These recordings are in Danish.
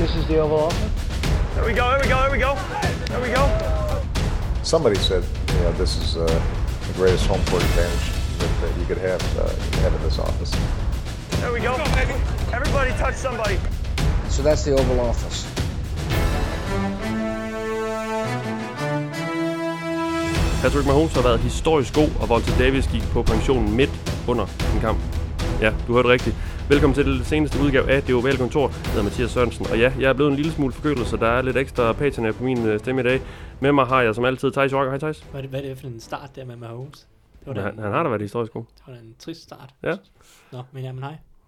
This is the Oval Office. There we go, there we go, there we go. There we go. Somebody said, you know, this is uh, the greatest home court advantage that, that you could have, uh, have in this office. There we go. Everybody touch somebody. So that's the Oval Office. Patrick Mahomes har været historisk god, og Walter Davis gik på pensionen midt under en kamp. Ja, du hørte rigtigt. Velkommen til det seneste udgave af Det Ovale Kontor. Jeg hedder Mathias Sørensen, og ja, jeg er blevet en lille smule forkølet, så der er lidt ekstra patina på min øh, stemme i dag. Med mig har jeg som altid Thijs Jokker. Hej Thijs. Hvad er, det, hvad er det for en start der med Mahomes? Det var Han, en, han har da været historisk god. det var en trist start. Ja. Nå, men jamen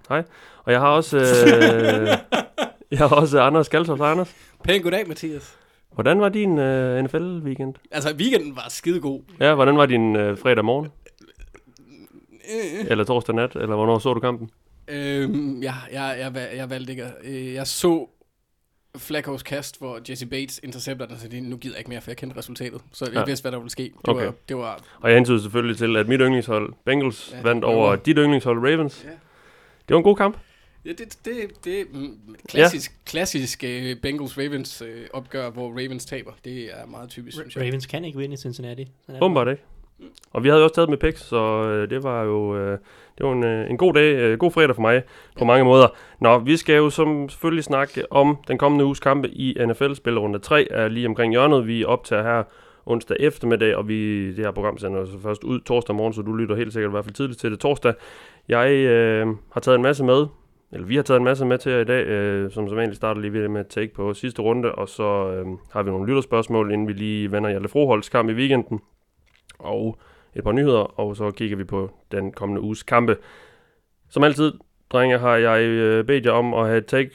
hej. Og jeg har også... Øh, jeg har også Anders Galtoft. Hej, Anders. Pæn goddag, Mathias. Hvordan var din øh, NFL-weekend? Altså, weekenden var skidegod. Ja, hvordan var din øh, fredag morgen? Øh, Eller torsdag nat? Eller hvornår så du kampen? Øhm, jeg, jeg, jeg, jeg, jeg valgte ikke. at- øh, Jeg så Flacco's kast, hvor Jesse Bates intercepter den, så det, nu gider jeg ikke mere, for jeg kendte resultatet. Så jeg Ja. ja. vidste, hvad der ville ske. Det, Okay. var, det var... Og jeg hentede selvfølgelig til, at mit yndlingshold, Bengals, Ja, ja, vandt over var- dit yndlingshold, Ravens. Ja. Det var en god kamp. Ja, det, det, det mm, klassisk, ja. klassisk uh, Bengals-Ravens uh, opgør, hvor Ravens taber. Det er meget typisk, synes jeg. Ravens kan ikke vinde i Cincinnati. Åbenbart ikke. Og vi havde også taget med picks, så øh, det var jo øh, det var en, øh, en god dag, øh, god fredag for mig på mange måder. Nå, vi skal jo som selvfølgelig snakke om den kommende uges kampe i NFL. Spillerunde 3 er lige omkring hjørnet. Vi optager her onsdag eftermiddag, og vi, det her program sender altså først ud torsdag morgen, så du lytter helt sikkert i hvert fald tidligt til det torsdag. Jeg øh, har taget en masse med, eller vi har taget en masse med til jer i dag, øh, som som egentlig starter lige ved med at take på sidste runde, og så øh, har vi nogle lytterspørgsmål, inden vi lige vender Hjalte Froholds kamp i weekenden, og et par nyheder, og så kigger vi på den kommende uges kampe. Som altid, drenge, har jeg øh, bedt jer om at have et take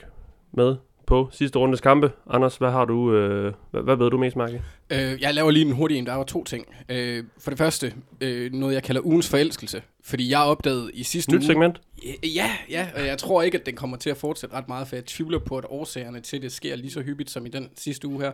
med på sidste rundes kampe. Anders, hvad har du, øh, hvad, hvad ved du mest, Marke? Øh, jeg laver lige en hurtig en. Der var to ting. Øh, for det første, øh, noget jeg kalder ugens forelskelse. Fordi jeg opdagede i sidste Nyt uge... segment? Ja, ja, og jeg tror ikke, at den kommer til at fortsætte ret meget, for jeg tvivler på, at årsagerne til det sker lige så hyppigt som i den sidste uge her.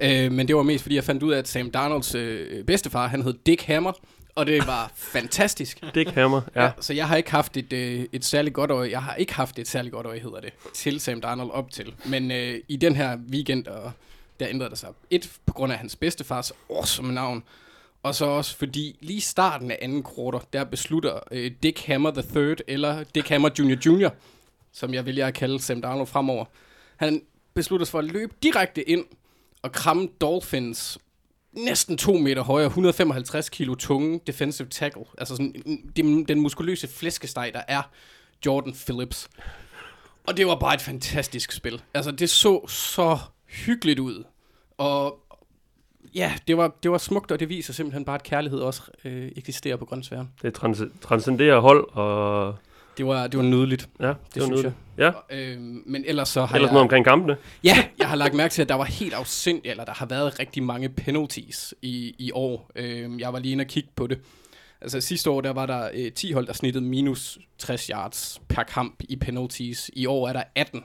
Øh, men det var mest, fordi jeg fandt ud af, at Sam Darnolds øh, bedstefar, han hed Dick Hammer, og det var fantastisk. Dick Hammer, ja. Ja. Så jeg har ikke haft et, øh, et særligt godt øje, jeg har ikke haft et særligt godt øje, hedder det, til Sam Darnold op til. Men øh, i den her weekend, og der ændrede det sig. Et, på grund af hans bedstefars awesome navn, og så også fordi lige starten af anden kvartal, der beslutter øh, Dick Hammer the Third, eller Dick Hammer Jr. Jr., som jeg vælger at kalde Sam Darnold fremover. Han beslutter sig for at løbe direkte ind at kramme Dolphins næsten 2 meter højere, 155 kilo tunge defensive tackle. Altså sådan, den, den muskuløse flæskesteg, der er Jordan Phillips. Og det var bare et fantastisk spil. Altså, det så så hyggeligt ud. Og ja, det var, det var smukt, og det viser simpelthen bare, at kærlighed også øh, eksisterer på grøntsværen. Det trans- transcenderer hold, og det var, det var nydeligt. ja, det, det var noget. Ja, Øh, men ellers så har ellers jeg... noget omkring kampene. Ja, jeg har lagt mærke til, at der var helt afsindigt, eller der har været rigtig mange penalties i, i år. Øh, jeg var lige inde og kigge på det. Altså sidste år, der var der øh, 10 hold, der snittede minus 60 yards per kamp i penalties. I år er der 18.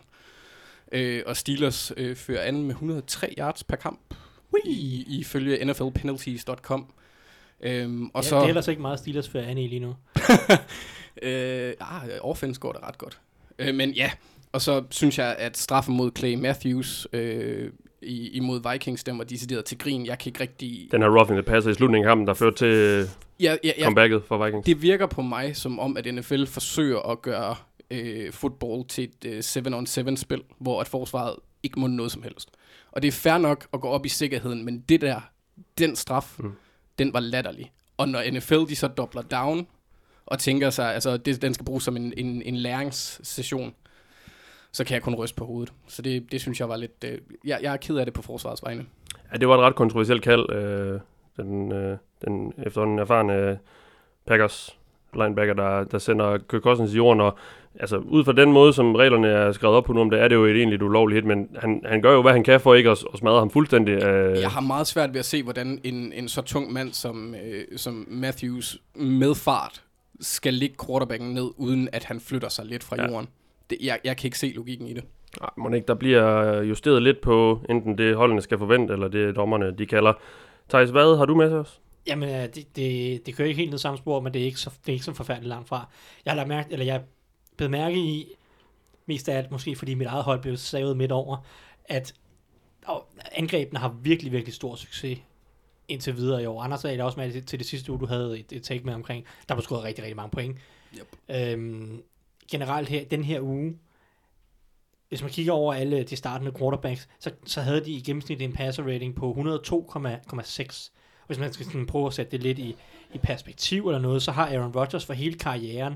Øh, og Steelers øh, fører an med 103 yards per kamp. I, ifølge nflpenalties.com. Øhm, og ja, så, Det er ellers ikke meget Steelers for Anne lige nu. Øh, ah, offense går det ret godt. Øh, men ja, og så synes jeg, at straffen mod Clay Matthews øh, i, imod Vikings, den var decideret til grin. Jeg kan ikke rigtig... Den her roughing the passer i slutningen af kampen, der førte til øh, Ja, ja, ja, comebacket for Vikings. det virker på mig som om, at NFL forsøger at gøre øh, fodbold til et øh, 7-on-7-spil, hvor at forsvaret ikke må noget som helst. Og det er fair nok at gå op i sikkerheden, men det der, den straf, Mm den var latterlig. Og når NFL de så dobler down, og tænker sig, altså det, den skal bruges som en, en, en læringssession, så kan jeg kun ryste på hovedet. Så det, det synes jeg var lidt... Øh, jeg, jeg er ked af det på forsvarets vegne. Ja, det var et ret kontroversielt kald. Øh, den, øh, den efterhånden erfarne Packers linebacker, der, der sender Kirk Cousins i jorden. Og, altså, ud fra den måde, som reglerne er skrevet op på nu, om det er det jo et egentlig ulovligt hit, men han, han gør jo, hvad han kan for ikke at, at smadre ham fuldstændig. Øh, Jeg har meget svært ved at se, hvordan en, en så tung mand som, øh, som Matthews med fart skal ligge quarterbacken ned, uden at han flytter sig lidt fra Ja. jorden. Det, jeg, jeg kan ikke se logikken i det. Ej, Må ikke, der bliver justeret lidt på, enten det holdene skal forvente, eller det dommerne, de kalder. Thijs, hvad har du med til os? Jamen, øh, det, det, det kører ikke helt ned samme spor, men det er ikke så, det er ikke så forfærdeligt langt fra. Jeg har lagt mærke, eller jeg blev mærke i, mest af alt måske fordi mit eget hold blev savet midt over, at og angrebene har virkelig, virkelig stor succes indtil videre i år. Anders sagde det også med til det sidste uge, du havde et, et take med omkring, der blev scoret rigtig, rigtig mange point. Yep. Øhm, generelt her, den her uge, hvis man kigger over alle de startende quarterbacks, så, så havde de i gennemsnit en passer rating på 102,6. Hvis man skal sådan prøve at sætte det lidt i, i perspektiv eller noget, så har Aaron Rodgers for hele karrieren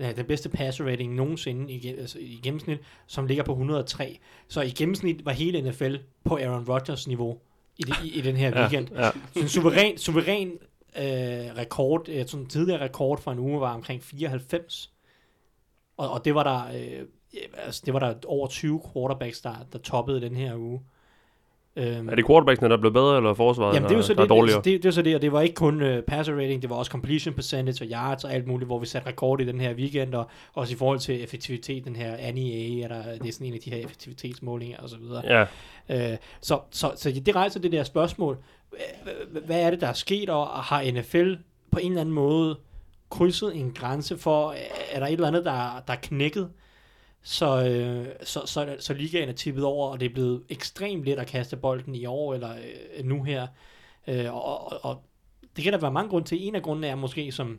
ja, den bedste passer rating nogensinde i, altså i gennemsnit, som ligger på 103. Så i gennemsnit var hele NFL på Aaron Rodgers niveau i, det, i, i den her weekend. Ja, ja. Så en suveræn, suveræn øh, rekord, øh, sådan en tidligere rekord for en uge var omkring 94. Og, og det var der øh, altså, det var der over 20 quarterbacks, der, der toppede den her uge. Øhm, Er det quarterbacksene, der er blevet bedre, eller forsvaret, Jamen, det er jo så der er det, dårligere? det, det, det, er så det, og det var ikke kun uh, passer rating, det var også completion percentage og yards og alt muligt, hvor vi satte rekord i den her weekend, og også i forhold til effektivitet, den her NEA, er der, det er sådan en af de her effektivitetsmålinger og så videre. Ja, Øh, så, så, så det rejser det der spørgsmål, Hva- hvad er det, der er sket, og har NFL på en eller anden måde krydset en grænse for, er der et eller andet, der, der er knækket, så, øh, så, så, så ligaen er tippet over, og det er blevet ekstremt let at kaste bolden i år, eller øh, nu her. Øh, og, og, og det kan der være mange grunde til. En af grundene er måske, som,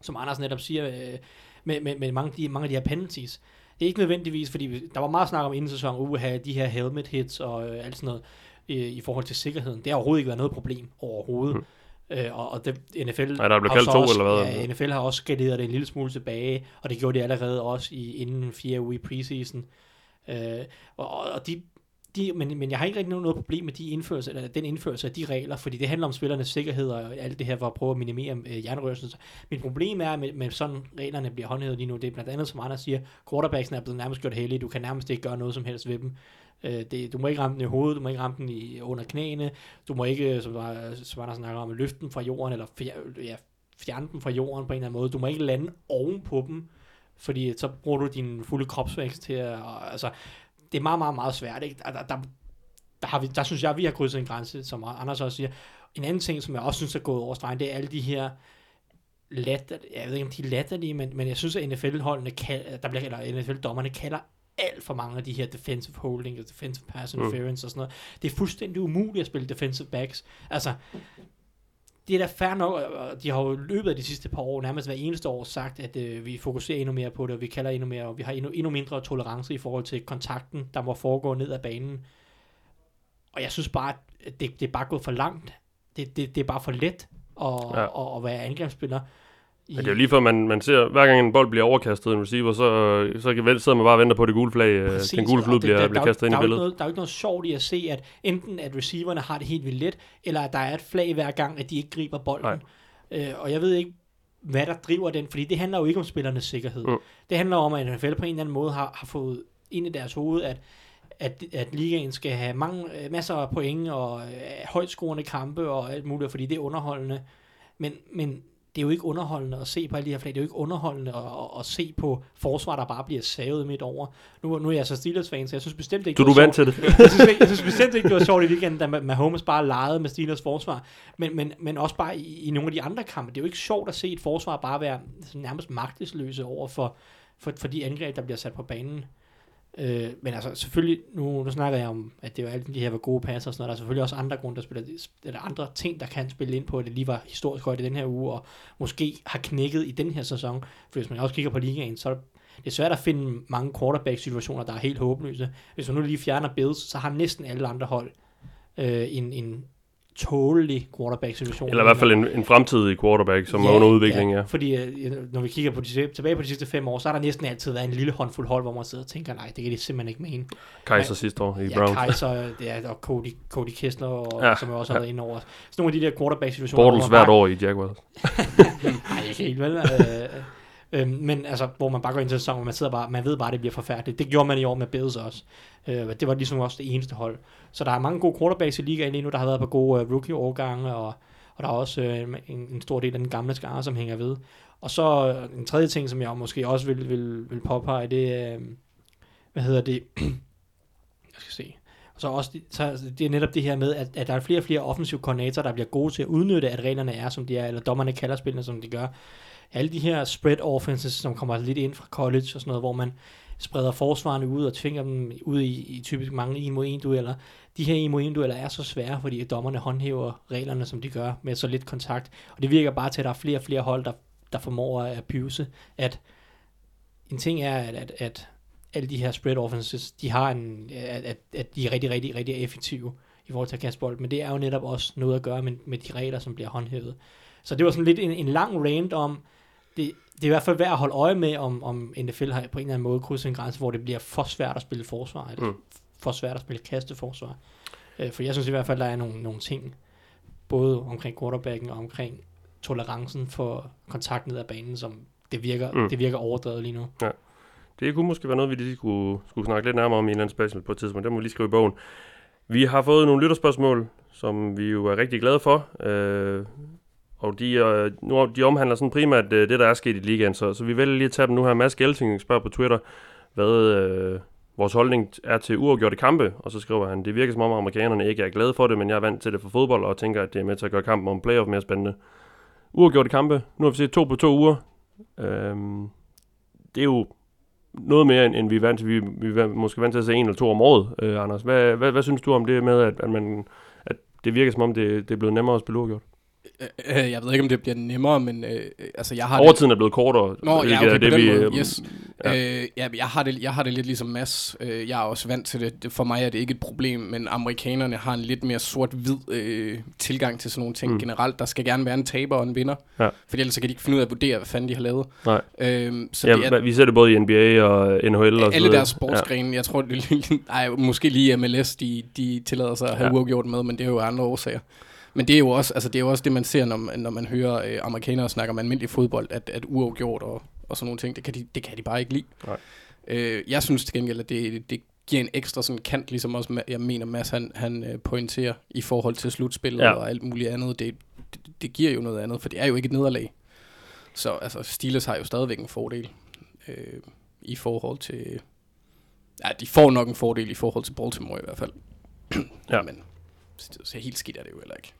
som Anders netop siger, øh, med, med, med mange, de, mange af de her penalties. Det er ikke nødvendigvis, fordi vi- der var meget snak om inden sæson, uha, de her helmet hits og øh, alt sådan noget øh, i forhold til sikkerheden. Det har overhovedet ikke været noget problem overhovedet. Mm. Øh, og, og det, NFL Nej, der er blevet kaldt to, også, eller hvad? Ja, NFL har også skaleret det en lille smule tilbage, og det gjorde de allerede også i, inden fire uge i preseason. Øh, og, og de, de, men, men jeg har ikke rigtig noget problem med de indførelse, eller den indførelse af de regler, fordi det handler om spillernes sikkerhed og alt det her for at prøve at minimere øh, hjernerystelser. Mit problem er, med, med sådan reglerne bliver håndhævet lige nu, det er blandt andet, som andre siger, quarterbacksen er blevet nærmest gjort heldige, du kan nærmest ikke gøre noget som helst ved dem. Øh, det, du må ikke ramme den i hovedet, du må ikke ramme den i, under knæene, du må ikke, som, der, som andre snakker om, løfte den fra jorden, eller fjer, ja, fjerne den fra jorden på en eller anden måde. Du må ikke lande oven på dem, fordi så bruger du din fulde kropsvækst til at, og, altså, det er meget, meget, meget svært. Ikke? Der, der, der, har vi, der synes jeg, vi har krydset en grænse, som Anders også siger. En anden ting, som jeg også synes er gået over stregen, det er alle de her latter, jeg ved ikke om de er latterlige, men, men jeg synes, at NFL-holdene, kal- der bliver, eller NFL-dommerne kalder alt for mange af de her defensive holding og defensive pass Mm. interference og sådan noget. Det er fuldstændig umuligt at spille defensive backs. Altså, det er da fair nok, og de har jo løbet af de sidste par år, nærmest hver eneste år, sagt, at øh, vi fokuserer endnu mere på det, og vi kalder endnu mere, og vi har endnu, endnu mindre tolerance i forhold til kontakten, der må foregå ned ad banen. Og jeg synes bare, at det, det er bare gået for langt. Det, det, det er bare for let at, ja. at, at være angrebsspiller. I, Ja, det er jo lige før, man, man ser, hver gang en bold bliver overkastet en receiver, så, så kan sidder man bare og venter på, at det gule flag, øh, Præcis, den gule det- bliver, der- bliver der- kastet ind i der er jo ikke billedet. Noget, der er jo ikke noget sjovt i at se, at enten at receiverne har det helt vildt let, eller at der er et flag hver gang, at de ikke griber bolden. Øh, og jeg ved ikke, hvad der driver den, fordi det handler jo ikke om spillernes sikkerhed. Mm. Det handler om, at NFL på en eller anden måde har, har fået ind i deres hoved, at, at, at ligaen skal have mange, øh, masser af point og øh, højt scorende kampe og alt muligt, fordi det er underholdende. Men, men det er jo ikke underholdende at se på alle de her flag. Det er jo ikke underholdende at, at, at se på forsvar, der bare bliver savet midt over. Nu, nu er jeg så Steelers-fan, så jeg synes bestemt ikke, Du, du vant til det. jeg, synes, jeg synes bestemt ikke, det var sjovt i weekenden, da Ma- Mahomes bare legede med Steelers forsvar. Men, men, men også bare i, i nogle af de andre kampe. Det er jo ikke sjovt at se et forsvar bare være nærmest magtesløse over for, for, for de angreb, der bliver sat på banen. Øh, men altså selvfølgelig, nu, nu snakker jeg om, at det var alle de her var gode passer og sådan noget. Der er selvfølgelig også andre grunde, der spiller, eller andre ting, der kan spille ind på, at det lige var historisk højt i den her uge, og måske har knækket i den her sæson. For hvis man også kigger på ligaen, så er det det er svært at finde mange quarterback-situationer, der er helt håbløse. Hvis man nu lige fjerner Bills, så har næsten alle andre hold øh, en, en tålelig quarterback-situation. Eller i hvert fald en, en fremtidig quarterback, som er under udvikling, ja. Fordi øh, når vi kigger på de, tilbage på de sidste fem år, så har der næsten altid været en lille håndfuld hold, hvor man sidder og tænker, nej, det kan de simpelthen ikke mene. Kaiser sidste år i Ja, Browns. Kaiser, er, og Cody, Cody Kessler, og, Ja, ja, som jeg også har ja. været inde over. Så nogle af de der quarterback-situationer, Bortles hvert år i Jaguars. Nej, ikke helt vel. øh, øh, men altså, hvor man bare går ind til sæsonen, og man sidder bare, man ved bare, at det bliver forfærdeligt. Det gjorde man i år med Bills også. Øh, det var ligesom også det eneste hold. Så der er mange gode quarterbacks i ligaen lige nu. Der har været på gode øh, rookie-årgange, og, og der er også øh, en, en stor del af den gamle skare, som hænger ved. Og så øh, en tredje ting, som jeg måske også vil, vil, vil påpege, det er, øh, hvad hedder det, jeg skal se, så også det- så altså, det er netop det her med, at, at der er flere og flere offensive koordinatorer, der bliver gode til at udnytte, at reglerne er, som de er, eller dommerne kalder spillene, som de gør. Alle de her spread offenses, som kommer lidt ind fra college og sådan noget, hvor man spreder forsvarerne ud og tvinger dem ud i, i typisk mange en mod en dueller. De her en mod en dueller er så svære, fordi dommerne håndhæver reglerne, som de gør, med så lidt kontakt. Og det virker bare til, at der er flere og flere hold, der, der formår at abuse, at en ting er, at, at, at alle de her spread offenses, de har en, at, at, at de er rigtig, rigtig, rigtig effektive i forhold til at kaste bold, men det er jo netop også noget at gøre med, med de regler, som bliver håndhævet. Så det var sådan lidt en, en lang rant om, det, det er i hvert fald værd at holde øje med, om, om NFL har på en eller anden måde krydset en grænse, hvor det bliver for svært at spille forsvar, eller Mm. for svært at spille kasteforsvar. Øh, for jeg synes i hvert fald, der er nogle, nogle ting, både omkring quarterbacken og omkring tolerancen for kontakt ned ad banen, som det virker, Mm. det virker overdrevet lige nu. Det kunne måske være noget, vi lige skulle, skulle snakke lidt nærmere om i en eller anden special på et tidspunkt. Det må vi lige skrive i bogen. Vi har fået nogle lytterspørgsmål, som vi jo er rigtig glade for. Øh, og de, øh, nu, de omhandler sådan primært øh, det, der er sket i ligaen, så, så vi vælger lige at tage dem nu her. Mads Gelting spørger på Twitter, hvad øh, vores holdning er til uafgjorte kampe, og så skriver han, det virker som om amerikanerne ikke er glade for det, men jeg er vant til det for fodbold, og tænker, at det er med til at gøre kampen om playoff mere spændende. Uafgjorte kampe, nu har vi set to på to uger. Øhm, det er jo noget mere, end, end vi er vant til. Vi, vi er måske vant til at se en eller to om året, øh, Anders. Hvad, hvad, hvad synes du om det med, at, at, man, at det virker som om, det, det er blevet nemmere at spille uafgjort? Øh, jeg ved ikke, om det bliver nemmere, men øh, altså, jeg har Overtiden er blevet kortere. Nå, ja, okay, er det, den måde, øh, yes. ja. Øh, ja, jeg, har det, jeg har det lidt ligesom Mads. Øh, jeg er også vant til det. det. For mig er det ikke et problem, men amerikanerne har en lidt mere sort-hvid øh, tilgang til sådan nogle ting Mm. generelt. Der skal gerne være en taber og en vinder, Ja. for ellers så kan de ikke finde ud af at vurdere, hvad fanden de har lavet. Nej. Øh, så Ja, det er, vi ser det både i NBA og NHL og alle videre. deres sportsgrene, ja. jeg tror, det lige, ej, måske lige MLS, de, de tillader sig at have Ja. uafgjort med, men det er jo andre årsager. Men det er jo også, altså det, er jo også det, man ser, når, man- når man hører øh, amerikanere snakke om almindelig fodbold, at, at uafgjort og, og sådan nogle ting, det kan de, det kan de bare ikke lide. Nej. Øh, jeg synes til gengæld, at det, det giver en ekstra sådan kant, ligesom også, jeg mener, Mads han, han øh, pointerer i forhold til slutspillet Ja. og alt muligt andet. Det, det, det giver jo noget andet, for det er jo ikke et nederlag. Så altså, Steelers har jo stadigvæk en fordel øh, i forhold til... Ja, de får nok en fordel i forhold til Baltimore i hvert fald. Ja. Men så, så helt skidt er det jo heller ikke.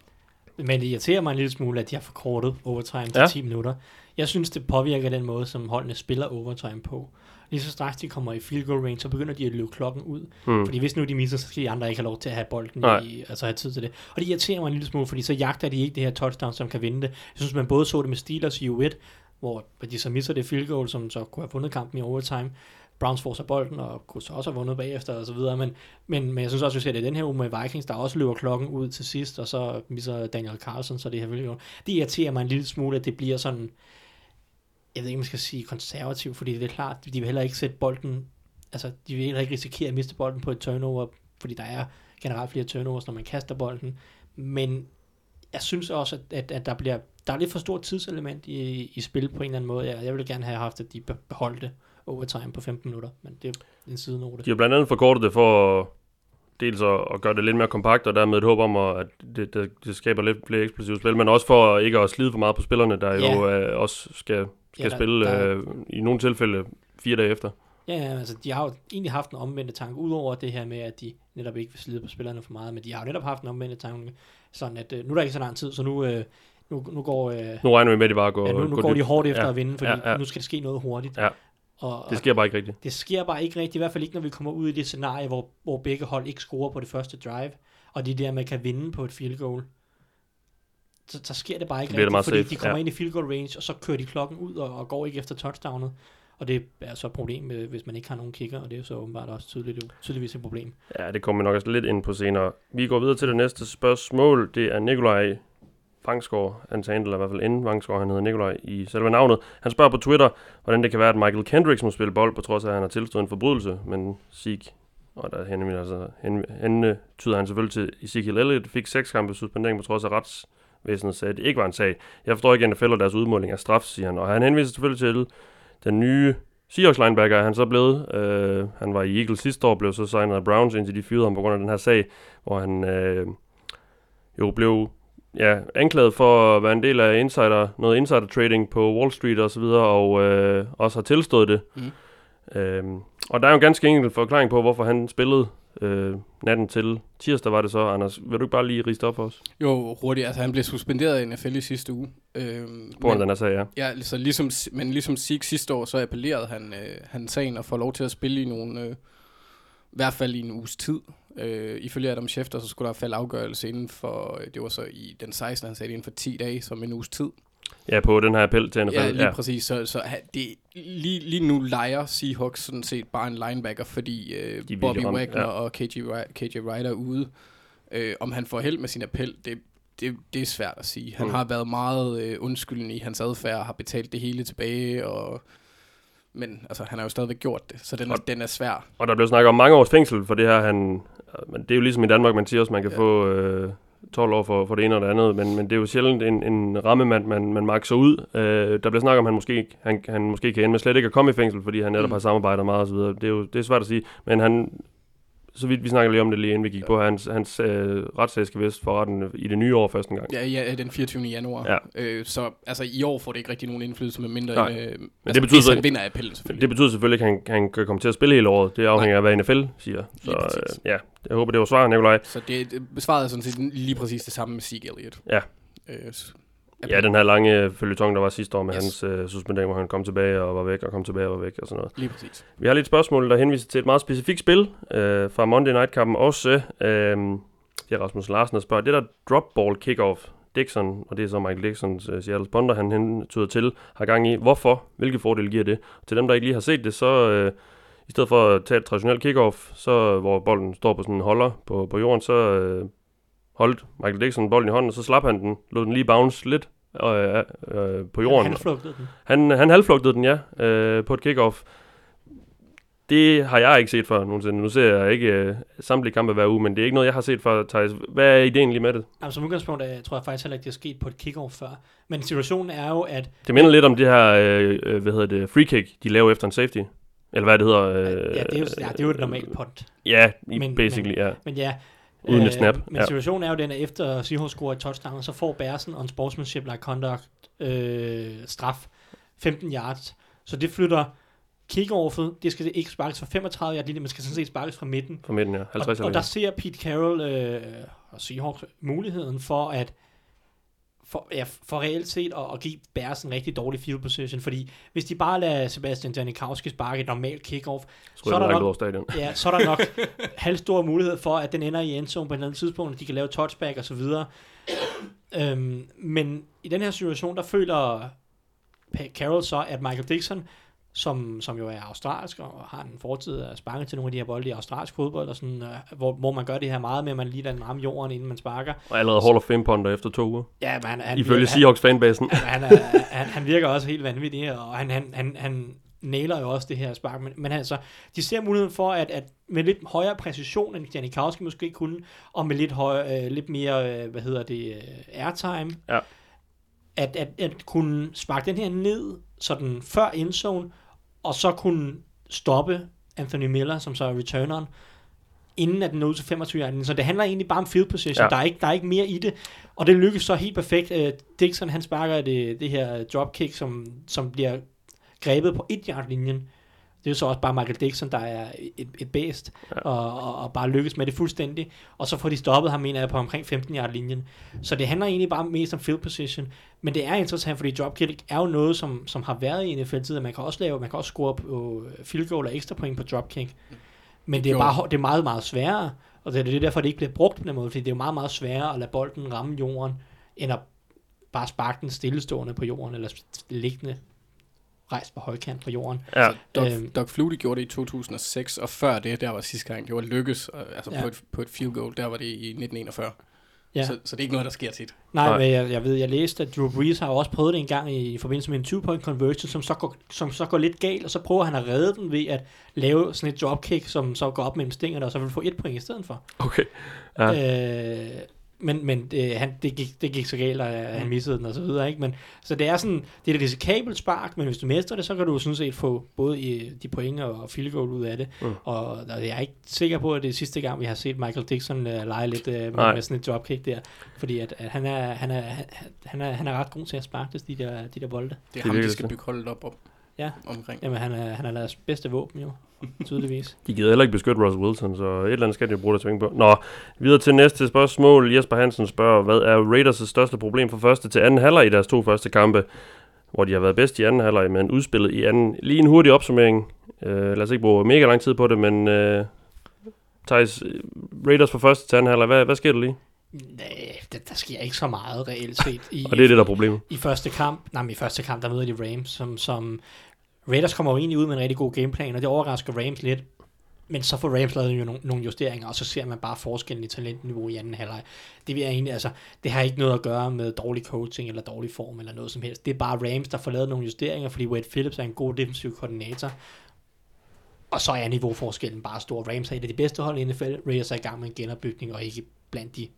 Men det irriterer mig en lille smule, at de har forkortet overtime til Ja. ja. 10 minutter. Jeg synes, det påvirker den måde, som holdene spiller overtime på. Lige så straks de kommer i field goal range, så begynder de at løbe klokken ud. Mm. Fordi hvis nu de misser, så skal de andre ikke have lov til at have bolden, Nej. i, altså have tid til det. Og det irriterer mig en lille smule, fordi så jagter de ikke det her touchdown, som kan vinde det. Jeg synes, man både så det med Steelers i U1, hvor de så misser det field goal, som så kunne have vundet kampen i overtime. Browns får sig bolden, og kunne så også have vundet bagefter, og så videre. Men, men, men jeg synes også, at vi ser det i den her uge med Vikings, der også løber klokken ud til sidst, og så misser Daniel Carlson, så det her vil jo, Det irriterer mig en lille smule, at det bliver sådan, jeg ved ikke, om man skal sige konservativ, fordi det er klart, de vil heller ikke sætte bolden, altså de vil heller ikke risikere at miste bolden på et turnover, fordi der er generelt flere turnovers, når man kaster bolden. Men jeg synes også, at, at, at der bliver der er lidt for stort tidselement i, i spil på en eller anden måde. Jeg, jeg ville gerne have haft, at de be- beholdte overtime på 15 minutter, men det er en sidenote. De har blandt andet forkortet det for dels at, at gøre det lidt mere kompakt, og dermed et håb om, at det, det, det skaber lidt flere eksplosive spil, men også for ikke at slide for meget på spillerne, der Ja. jo øh, også skal, skal Ja, der- spille der- øh, i nogle tilfælde fire dage efter. Ja, ja, altså de har jo egentlig haft en omvendte tanke, udover det her med, at de netop ikke vil slide på spillerne for meget, men de har jo netop haft en omvendte tanke, sådan at øh, nu er der ikke så lang tid, så nu, øh, nu, nu går, øh, Nu regner vi med, at de bare går, ja, nu, nu går de hårdt efter Ja, at vinde, fordi ja, ja. nu skal der ske noget hurtigt. Ja. Og, Det sker bare ikke rigtigt. Det sker bare ikke rigtigt, i hvert fald ikke, når vi kommer ud i det scenarie, hvor, hvor begge hold ikke scorer på det første drive, og de der, man kan vinde på et field goal. Så, så sker det bare ikke det rigtigt, fordi safe, de kommer ja. ind i field goal range, og så kører de klokken ud og, og går ikke efter touchdownet. Og det er så et problem, hvis man ikke har nogen kicker, og det er jo så åbenbart også tydeligt, tydeligvis et problem. Ja, det kommer vi nok også lidt ind på senere. Vi går videre til det næste spørgsmål. Det er Nikolaj Vangsgaard, hans handle er i hvert fald inden Vangsgaard, han hedder Nikolaj i selve navnet. Han spørger på Twitter, hvordan det kan være, at Michael Kendricks må spille bold, på trods af, at han har tilstået en forbrydelse, men Sieg, og der henviser altså, hen, hen, tyder han selvfølgelig til Ezekiel Elliott, fik seks kampe suspendering på trods af retsvæsenet sagde, at det ikke var en sag. Jeg forstår ikke NFL og deres udmåling af straf, siger han. Og han henviser selvfølgelig til den nye Seahawks linebacker er han så blevet. Øh, han var i Eagles sidste år, blev så signet af Browns, indtil de fyrede ham på grund af den her sag, hvor han øh, jo blev ja, anklaget for at være en del af insider, noget insider trading på Wall Street og så videre, og øh, også har tilstået det. Mm. Øh, Og der er jo en ganske enkelt forklaring på, hvorfor han spillede øh, natten til tirsdag, var det så. Anders, vil du ikke bare lige riste op for os? Jo, hurtigt. Altså, han blev suspenderet i NFL i sidste uge. Øhm, På den her sag, ja. Ja, så ligesom, men ligesom Sieg sidste år, så appellerede han, øh, han sagen og får lov til at spille i nogle, øh, i hvert fald i en uges tid. Øh, ifølge Adam Schefter, så skulle der falde afgørelse inden for, øh, det var så i den 16. han sagde inden for 10 dage, som en uges tid. Ja, på den her appel til NFL. Ja, lige ja. præcis. Så, så det, lige, lige nu leger Seahawks sådan set bare en linebacker, fordi øh, De Bobby Wagner ja. og KJ, KJ Wright er ude. Øh, om han får held med sin appel, det, det, det er svært at sige. Han mm. har været meget øh, undskyldende i hans adfærd, har betalt det hele tilbage, og men altså, han har jo stadigvæk gjort det, så den er, Og- den er svær. Og der blev snakket om mange års fængsel for det her. Han, men det er jo ligesom i Danmark, man siger også, man kan ja. Få øh, 12 år for, for det ene og det andet. Men, men det er jo sjældent en, en rammemand, man, man makser ud. Øh, der bliver snakket om, han måske, han, han måske kan ende med slet ikke at komme i fængsel, fordi han netop. Mm. har samarbejdet meget osv. Det er jo det er svært at sige. Men han, så vidt vi snakker lige om det lige inden vi gik ja. på, hans, hans øh, retssag skal vist for retten i det nye år første gang. Ja, ja, den 24. januar. Ja. Øh, så altså, i år får det ikke rigtig nogen indflydelse, med mindre Nej. end, øh, det altså, betyder så- han vinder appellen selvfølgelig. Det betyder selvfølgelig ikke, at han, han kan komme til at spille hele året. Det afhænger af, hvad NFL siger. Så øh, ja, jeg håber, det var svar, Nikolaj. Så det, det besvarede sådan set lige præcis det samme med Sieg Elliott. Ja. Øh, Ja, den her lange følgetong, der var sidste år med yes. Hans øh, suspendering, hvor han kom tilbage og var væk, og kom tilbage og var væk og sådan noget. Lige præcis. Vi har lidt spørgsmål, der henviser til et meget specifikt spil øh, fra Monday Night-kampen også. Øh, det er Rasmus Larsen, der spørger, det der drop ball kickoff, Dixon, og det er så Michael Dixons uh, Seattle Ponder, han hentyder til, har gang i. Hvorfor? Hvilke fordele giver det? Til dem, der ikke lige har set det, så øh, i stedet for at tage et traditionelt kickoff, så hvor bolden står på sådan en holder på, på jorden, så øh, holdt Michael Dixon bolden i hånden, og så slap han den, lod den lige bounce lidt øh, øh, på jorden. Han flugtede den. Han, han halvflugtede den, ja, øh, på et kickoff. Det har jeg ikke set før nogensinde. Nu ser jeg ikke øh, samtlige kampe hver uge, men det er ikke noget, jeg har set før, Thijs. Hvad er ideen lige med det? Altså, som udgangspunkt øh, tror jeg faktisk heller ikke, det er sket på et kickoff før. Men situationen er jo, at Det minder lidt om det her, øh, øh, hvad hedder det, free kick, de laver efter en safety. Eller hvad det hedder. Øh, ja, det er jo, ja, det er jo et normalt punt. Ja, i, Men- basically, ja. Men ja, Uden et snap, Men ja. situationen er jo den, at efter Seahawks scorer et touchdown, så får Bærsen on sportsmanship like conduct øh, straf 15 yards. Så det flytter kickoffet, det skal ikke sparkes fra 35 yards linje, men skal sådan set sparkes fra midten. Fra midten, ja. 50 og, og der ser Pete Carroll øh, og Seahawks muligheden for at for, ja, for reelt set at, at give Bears en rigtig dårlig field position, fordi hvis de bare lader Sebastian Janikowski sparke et normalt kickoff, så er der nok- stadion. ja, så er der nok halvstor mulighed for, at den ender i endzone på et eller andet tidspunkt, at de kan lave touchback og så videre. øhm, men i den her situation, der føler Carroll så, at Michael Dixon, som, som jo er australsk og har en fortid af sparke til nogle af de her bolde i australsk fodbold, og sådan, øh, hvor, hvor man gør det her meget med, at man lige lader den ramme jorden, inden man sparker. Og allerede Hall of Fame punter efter to uger. Ja, men han, han, Ifølge Seahawks fanbasen. han, han, han, han virker også helt vanvittig, og han, han, han, han nailer jo også det her spark. Men, men altså, de ser muligheden for, at, at med lidt højere præcision, end Janikowski måske kunne, og med lidt, højere, øh, lidt mere, øh, hvad hedder det, øh, airtime, Ja. at, at, at kunne sparke den her ned, sådan før endzone, og så kunne stoppe Anthony Miller, som så er returneren, inden at den nåede til 25 yards. Så det handler egentlig bare om field position. Ja. Der, er ikke, der er ikke mere i det. Og det lykkes så helt perfekt. Øh, Dixon, han sparker det, det her dropkick, som, som bliver grebet på et yard linjen. Det er jo så også bare Michael Dixon, der er et, et bæst, Ja. og, og, og, bare lykkes med det fuldstændig. Og så får de stoppet ham, mener jeg, på omkring 15 yard linjen. Så det handler egentlig bare mest om field position. Men det er interessant, fordi dropkick er jo noget, som, som har været i NFL tid, at man kan også lave, man kan også score på field goal og ekstra point på dropkick. Men det er, Jo. bare, det er meget, meget sværere, og det er det er derfor, det ikke bliver brugt på den måde, fordi det er jo meget, meget sværere at lade bolden ramme jorden, end at bare sparke den stillestående på jorden, eller liggende rejst på højkant på jorden. Ja. Doug, Øhm. Doug Flutie gjorde det i 2006, og før det, der var sidste gang, det var lykkes, øh, altså Ja. på, et, på et field goal, der var det i 1941. Ja. Så, så det er ikke noget, der sker tit. Nej, Nej. men jeg, jeg ved, jeg læste, at Drew Brees har også prøvet det en gang i, i forbindelse med en two-point conversion, som så, går, som så går lidt galt, og så prøver han at redde den ved at lave sådan et dropkick, som så går op mellem stængerne, og så vil få et point i stedet for. Okay. Ja. Øh, men men det, han, det, gik, det gik så galt, og han missede den og så videre. Ikke? Men, så det er sådan, det er et risikabelt spark, men hvis du mestrer det, så kan du sådan set få både i de point og field goal ud af det. Mm. Mm. Og der, jeg er ikke sikker på, at det er sidste gang, vi har set Michael Dixon uh, lege lidt uh, med, Nej. med sådan et dropkick der. Fordi at, at han, er, han, er, han, han, er, han er ret god til at sparke det, de der, de der bolde. Det er, Det ham, virker de skal bygge holdet op om. Ja. omkring. Jamen, han er, han er deres bedste våben jo, tydeligvis. De gider heller ikke beskytte Russell Wilson, så et eller andet skal de jo bruge deres penge på. Nå, videre til næste spørgsmål. Jesper Hansen spørger, hvad er Raiders' største problem fra første til anden halvleg i deres to første kampe, hvor de har været bedst i anden halvleg, men udspillet i anden. Lige en hurtig opsummering. Uh, lad os ikke bruge mega lang tid på det, men uh, Thijs, øh, Raiders fra første til anden halvleg, hvad, hvad sker der lige? Nej, der, der sker ikke så meget reelt set. I, Og det er det, der er problemet. I første kamp, nej, men i første kamp, der møder de Rams, som, som Raiders kommer jo egentlig ud med en rigtig god gameplan, og det overrasker Rams lidt. Men så får Rams lavet jo nogle, nogle justeringer, og så ser man bare forskellen i talentniveau i anden halvleg. Det vil jeg egentlig, altså, det har ikke noget at gøre med dårlig coaching eller dårlig form eller noget som helst. Det er bare Rams, der får lavet nogle justeringer, fordi Wade Phillips er en god defensiv koordinator. Og så er niveauforskellen bare stor. Rams er et af de bedste hold i NFL. Raiders er i gang med en genopbygning, og ikke blandt de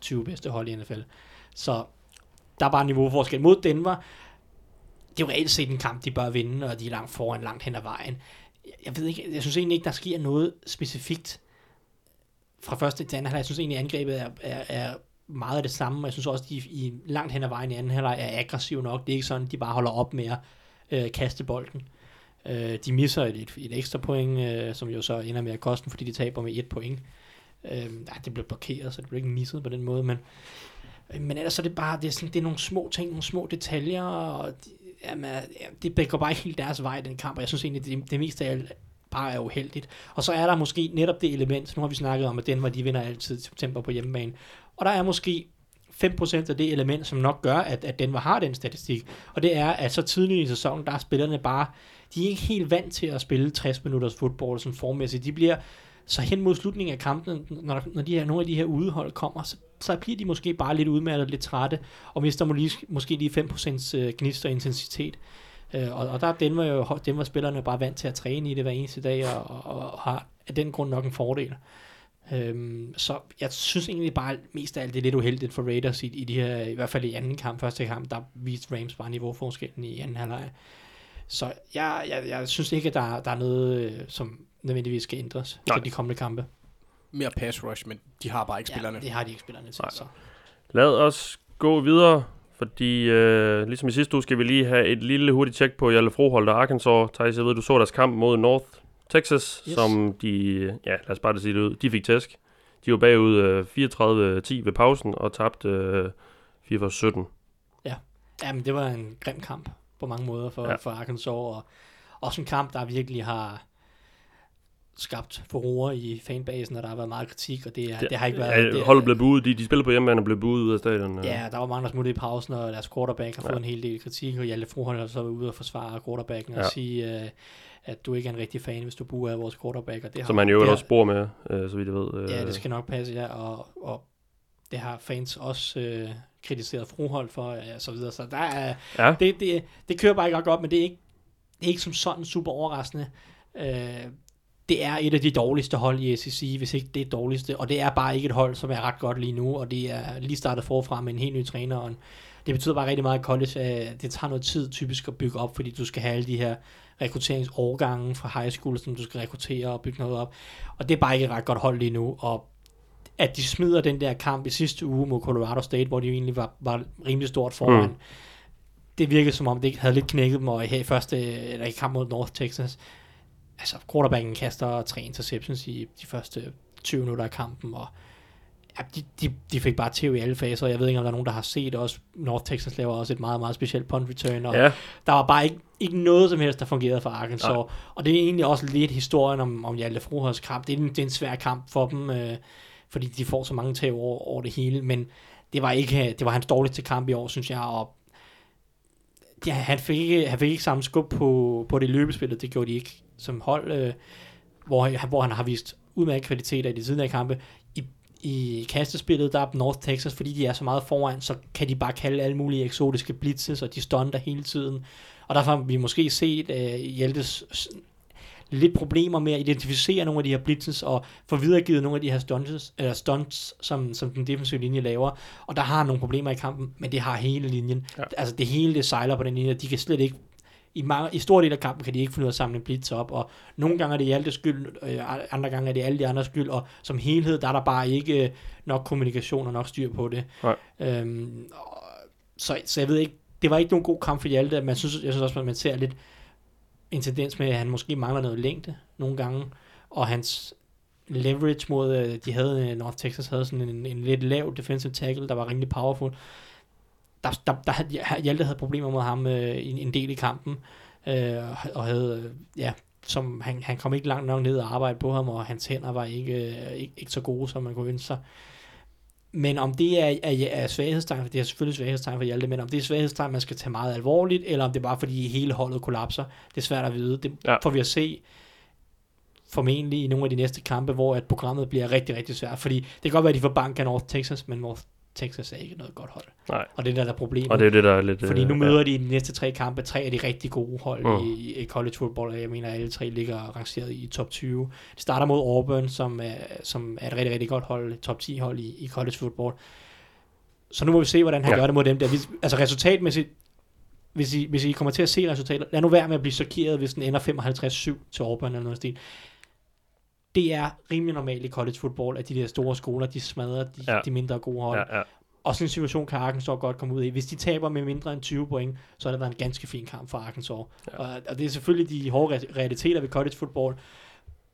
20 bedste hold i NFL. Så der er bare niveauforskel mod Denver. Det er jo reelt set en kamp, de bør vinde, og de er langt foran, langt hen ad vejen. Jeg- ved ikke, jeg synes egentlig ikke, der sker noget specifikt fra første til anden halvleg. Jeg synes egentlig, angrebet er, er, er meget af det samme, og jeg synes også, de i langt hen ad vejen i anden halvleg er aggressive nok. Det er ikke sådan, de bare holder op med at øh, kaste bolden. Øh, de misser et, et, et ekstra point, øh, som jo så ender med at koste dem, fordi de taber med et point. Øh, nej, det blev blokeret, så det blev ikke misset på den måde, men, øh, men ellers så er det bare, det er, sådan, det er nogle små ting, nogle små detaljer, og de, jamen, ja, det går bare ikke helt deres vej, den kamp, og jeg synes egentlig, det, det meste af alt bare er uheldigt. Og så er der måske netop det element, nu har vi snakket om, at Denver, de vinder altid i september på hjemmebane, og der er måske 5% af det element, som nok gør, at, at Denver har den statistik, og det er, at så tidligt i sæsonen, der er spillerne bare, de er ikke helt vant til at spille 60 minutters fodbold sådan formæssigt. De bliver så hen mod slutningen af kampen, når, når de her, nogle af de her udehold kommer, så, så bliver de måske bare lidt udmattet, lidt trætte, og mister måske, måske lige 5% øh, gnist og intensitet. Øh, og, og der er Denver jo, Denver spillerne bare vant til at træne i det hver eneste dag, og, og, og har af den grund nok en fordel. Øhm, så jeg synes egentlig bare, mest af alt det er lidt uheldigt for Raiders i, i de her, i hvert fald i anden kamp, første kamp, der viste Rams bare niveauforskellen i anden halvleg. Så jeg, jeg, jeg synes ikke, at der, der er noget, øh, som nødvendigvis skal ændres Nej. til de kommende kampe. Mere pass rush, men de har bare ikke spillerne. Ja, det har de ikke spillerne til. Nej. Så. Lad os gå videre, fordi øh, ligesom i sidste uge skal vi lige have et lille hurtigt tjek på Jalle Froholt og Arkansas. Thijs, jeg ved, du så deres kamp mod North Texas, Yes. som de, ja lad os bare det sige det ud, de fik tæsk. De var bagud øh, 34-10 ved pausen og tabte øh, 44-17. Jamen, det var en grim kamp på mange måder for, Ja. ja. for Arkansas, og også en kamp, der virkelig har skabt furore i fanbasen, og der har været meget kritik, og det, er, det, det har ikke været... Ja, det, holdet blev buet, de, de spillede på hjemmebane og blev buet ud af stadion. øh. Ja, der var mange, der smuttede i pausen, og deres quarterback har fået Ja. en hel del kritik, og Hjalte Froholt har så været ude og forsvare quarterbacken og Ja. sige, uh, at du ikke er en rigtig fan, hvis du buer af vores quarterback. Og det har, Som man jo det også bor med, øh, så vidt jeg ved. Øh, Ja, det skal nok passe, ja, og, og det har fans også øh, kritiseret Froholt for, ja, og så videre, så der er, Ja. det, det, det kører bare ikke godt, men det er ikke, det er ikke som sådan super overraskende. Øh, det er et af de dårligste hold i SEC, hvis ikke det er dårligste, og det er bare ikke et hold, som er ret godt lige nu, og det er lige startet forfra med en helt ny træner, og det betyder bare rigtig meget college, at det tager noget tid typisk at bygge op, fordi du skal have alle de her rekrutteringsårgange fra high school, som du skal rekruttere og bygge noget op, og det er bare ikke et ret godt hold lige nu, og at de smider den der kamp i sidste uge mod Colorado State, hvor de jo egentlig var, var rimelig stort foran. Mm. Det virkede som om, det ikke havde lidt knækket dem, og her i første, eller i kamp mod North Texas, altså quarterbacken kaster tre interceptions i de første 20 minutter af kampen, og ja, de, de, de fik bare tæv i alle faser, jeg ved ikke, om der er nogen, der har set også, North Texas laver også et meget, meget specielt punt return, og Ja, der var bare ikke, ikke noget som helst, der fungerede for Arkansas. Nej. Og det er egentlig også lidt historien om, om Hjalte Froholds kamp. Det er, en, det er en svær kamp for dem, øh, fordi de får så mange tag over, over det hele. Men det var, ikke, det var hans dårligste kamp i år, synes jeg. Og ja, han, fik ikke, han fik ikke samme skub på, på det løbespillet. Det gjorde de ikke som hold, øh, hvor, han, hvor han har vist udmærket kvaliteter i de tidligere kampe. I, i kastespillet, der er North Texas, fordi de er så meget foran, så kan de bare kalde alle mulige eksotiske blitzes, og de stunter hele tiden. Og derfor har vi måske set uh, Hjaltes s- lidt problemer med at identificere nogle af de her blitzes, og få videregivet nogle af de her stunts, eller stunts som, som den defensive linje laver. Og der har nogle problemer i kampen, men det har hele linjen. Ja. Altså det hele, det sejler på den linje, de kan slet ikke i, mange, i stor del af kampen kan de ikke finde ud af at samle en blitz op, og nogle gange er det Hjaltes skyld, øh, andre gange er det alle de andres skyld, og som helhed, der er der bare ikke øh, nok kommunikation og nok styr på det. Nej. Øhm, og, så, så jeg ved ikke, det var ikke nogen god kamp for Hjalte, man synes, jeg synes også, at man ser lidt en tendens med, at han måske mangler noget længde nogle gange, og hans leverage mod, øh, de havde, øh, North Texas havde sådan en, en lidt lav defensive tackle, der var rimelig powerful. Der, der, der havde, Hjalte havde problemer med ham øh, en, en del i kampen, øh, og havde, øh, ja, som han, han kom ikke langt nok ned og arbejde på ham, og hans hænder var ikke, øh, ikke, ikke så gode, som man kunne ønske sig. Men om det er, er, er svaghedstegn, for det er selvfølgelig svaghedstegn for Hjalte, men om det er svaghedstegn, man skal tage meget alvorligt, eller om det er bare fordi hele holdet kollapser, det er svært at vide. Det Ja. får vi at se formentlig i nogle af de næste kampe, hvor at programmet bliver rigtig, rigtig svært. Fordi det kan godt være, at de får bank af North Texas, men North Texas er ikke noget godt hold. Nej. Og det er der, der er problemet. Og det er det, der er lidt... Fordi nu øh, møder de i de næste tre kampe tre af de rigtig gode hold Mm. i, i college football, og jeg mener, at alle tre ligger rangeret i top 20. Det starter mod Auburn, som er, som er et rigtig, rigtig godt hold, top 10 hold i, i college football. Så nu må vi se, hvordan han Ja. ja. gør det mod dem der. Hvis, altså resultatmæssigt, hvis I, hvis I kommer til at se resultater, lad nu være med at blive chokeret, hvis den ender 55-7 til Auburn eller noget stil. Det er rimelig normalt i college football, at de der store skoler, de smadrer de, Ja. de mindre gode hold. Ja, ja. Og sådan en situation kan Arkansas godt komme ud i. Hvis de taber med mindre end 20 point, så har det været en ganske fin kamp for Arkansas. Ja. Og, og det er selvfølgelig de hårde re- realiteter ved college football.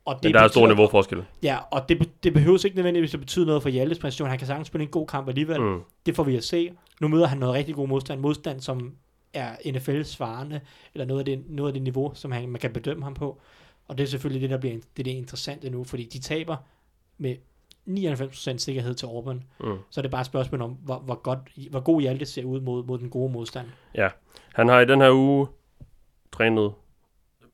Og det Men der er stor niveauforskel. Ja, og det, det behøver ikke nødvendigvis at betyde noget for Hjaltes præstation. Han kan sagtens spille en god kamp alligevel. Mm. Det får vi at se. Nu møder han noget rigtig god modstand. Modstand, som er NFL-svarende, eller noget af det, noget af det niveau, som han, man kan bedømme ham på. Og det er selvfølgelig det, der bliver det, er det interessante nu, fordi de taber med 99% sikkerhed til Auburn. Mm. Så er det bare et spørgsmål om, hvor, hvor, godt, hvor god Hjalte ser ud mod, mod den gode modstand. Han har i den her uge trænet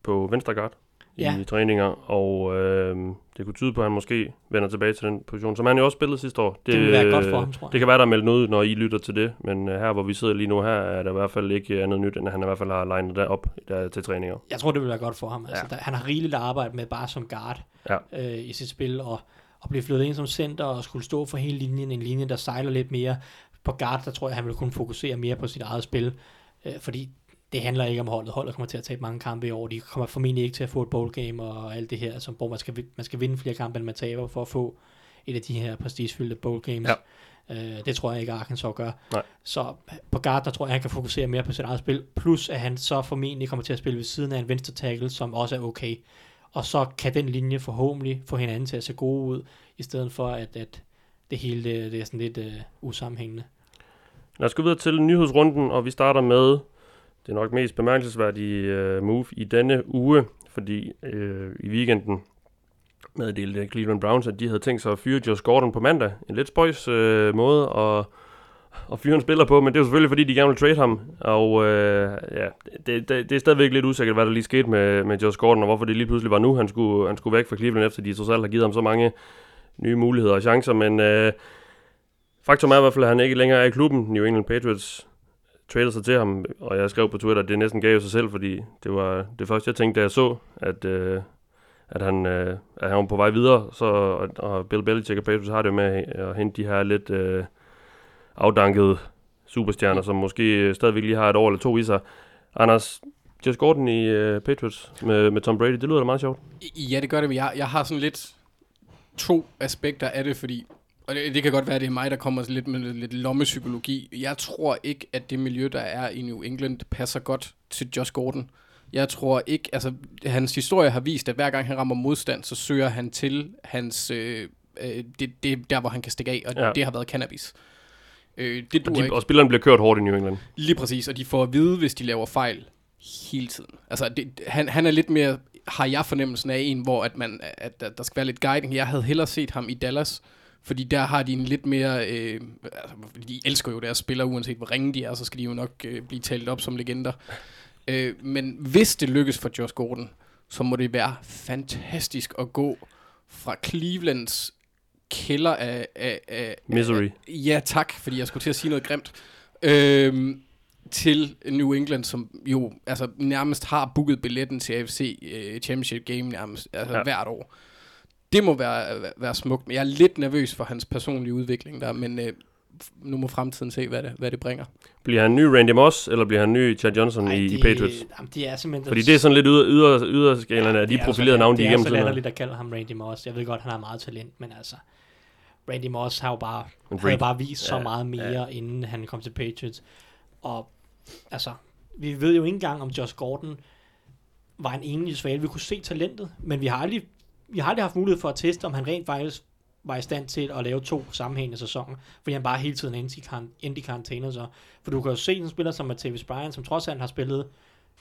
på venstre guard i Ja. træninger, og øh, det kunne tyde på, at han måske vender tilbage til den position, som han jo også spillede sidste år. Det vil være godt for ham, tror jeg. Det kan være, der er meldt noget når I lytter til det, men øh, her, hvor vi sidder lige nu her, er der i hvert fald ikke andet nyt, end at han i hvert fald har legnet der op der, til træninger. Jeg tror, det vil være godt for ham. Altså, Ja. der, han har rigeligt at arbejde med bare som guard Ja. øh, i sit spil, og, og blive flyttet ind som center og skulle stå for hele linjen, en linje, der sejler lidt mere. På guard, der tror jeg, han vil kunne fokusere mere på sit eget spil, øh, fordi det handler ikke om holdet. Holdet kommer til at tabe mange kampe i år. De kommer formentlig ikke til at få et bowl game og alt det her, som, hvor man skal, man skal vinde flere kampe, end man taber, for at få et af de her prestigefyldte bowl games. Ja. Øh, det tror jeg ikke, Arkansas gør. Nej. Så på guard, der tror jeg, han kan fokusere mere på sit eget spil. Plus, at han så formentlig kommer til at spille ved siden af en venstre tackle, som også er okay. Og så kan den linje forhåbentlig få hinanden til at se gode ud, i stedet for at, at det hele det, det er sådan lidt uh, usammenhængende. Lad os gå videre til nyhedsrunden, og vi starter med det nok mest bemærkelsesværdige øh, move i denne uge, fordi øh, i weekenden meddelte Cleveland Browns, at de havde tænkt sig at fyre Josh Gordon på mandag. En lidt spøjs øh, måde at, at fyre en spiller på, men det er jo selvfølgelig, fordi de gerne vil trade ham. Og øh, ja, det, det, det er stadigvæk lidt usikkert, hvad der lige skete med, med Josh Gordon, og hvorfor det lige pludselig var nu, han skulle, han skulle væk fra Cleveland, efter de trods alt har givet ham så mange nye muligheder og chancer, men... øh, Faktum er i hvert fald, at han ikke længere er i klubben. New England Patriots trailede sig til ham, og jeg skrev på Twitter, at det næsten gav sig selv, fordi det var det første, jeg tænkte, da jeg så, at, øh, at, han, øh, at han var på vej videre. Så, og, og Bill Belichick og Patriots har det med at hente de her lidt øh, afdankede superstjerner, som måske stadigvæk lige har et år eller to i sig. Anders, Josh Gordon i øh, Patriots med, med Tom Brady, det lyder da meget sjovt. Ja, det gør det, men jeg, jeg har sådan lidt to aspekter af det, fordi og det, det kan godt være, at det er mig, der kommer lidt med lidt lommepsykologi. Jeg tror ikke, at det miljø, der er i New England, passer godt til Josh Gordon. Jeg tror ikke, altså hans historie har vist, at hver gang han rammer modstand, så søger han til hans, øh, øh, det, det der, hvor han kan stikke af, og Ja. det har været cannabis. Øh, det Og, de, ikke. og spillerne bliver kørt hårdt i New England. Lige præcis, og de får at vide, hvis de laver fejl hele tiden. Altså, det, han, han er lidt mere, har jeg fornemmelsen af en, hvor at man, at der, der skal være lidt guiding. Jeg havde hellere set ham i Dallas, fordi der har de en lidt mere, øh, altså, de elsker jo deres spillere, uanset hvor ringe de er, så skal de jo nok øh, blive talt op som legender. Øh, men hvis det lykkes for Josh Gordon, så må det være fantastisk at gå fra Clevelands kælder af, af, af Misery. af- Ja, tak, fordi jeg skulle til at sige noget grimt. Øhm, til New England, som jo altså, nærmest har booket billetten til AFC øh, Championship Game nærmest altså, ja. hvert år. Det må være, være- smukt, men jeg er lidt nervøs for hans personlige udvikling der, men øh, nu må fremtiden se, hvad det, hvad det bringer. Bliver han ny Randy Moss, eller bliver han ny Chad Johnson Ej, i, det, i Patriots? Jamen, det er simpelthen... Fordi det er sådan lidt yder, yder, yderskalerne af de er profilerede så, navne, de Det er igennem så tiden. har. latterligt at kalde ham Randy Moss. Jeg ved godt, han har meget talent, men altså... Randy Moss har jo bare, havde bare vist så Ja, meget mere, inden han kom til Patriots. Og altså, vi ved jo ikke engang, om Josh Gordon var en enlig svale. Vi kunne se talentet, men vi har aldrig, vi har aldrig haft mulighed for at teste, om han rent faktisk var i stand til at lave to sammenhængende sæsoner, fordi han bare hele tiden endte i, karantæne. Så. For du kan jo se en spiller som Matthäus Bryan, som trods alt har spillet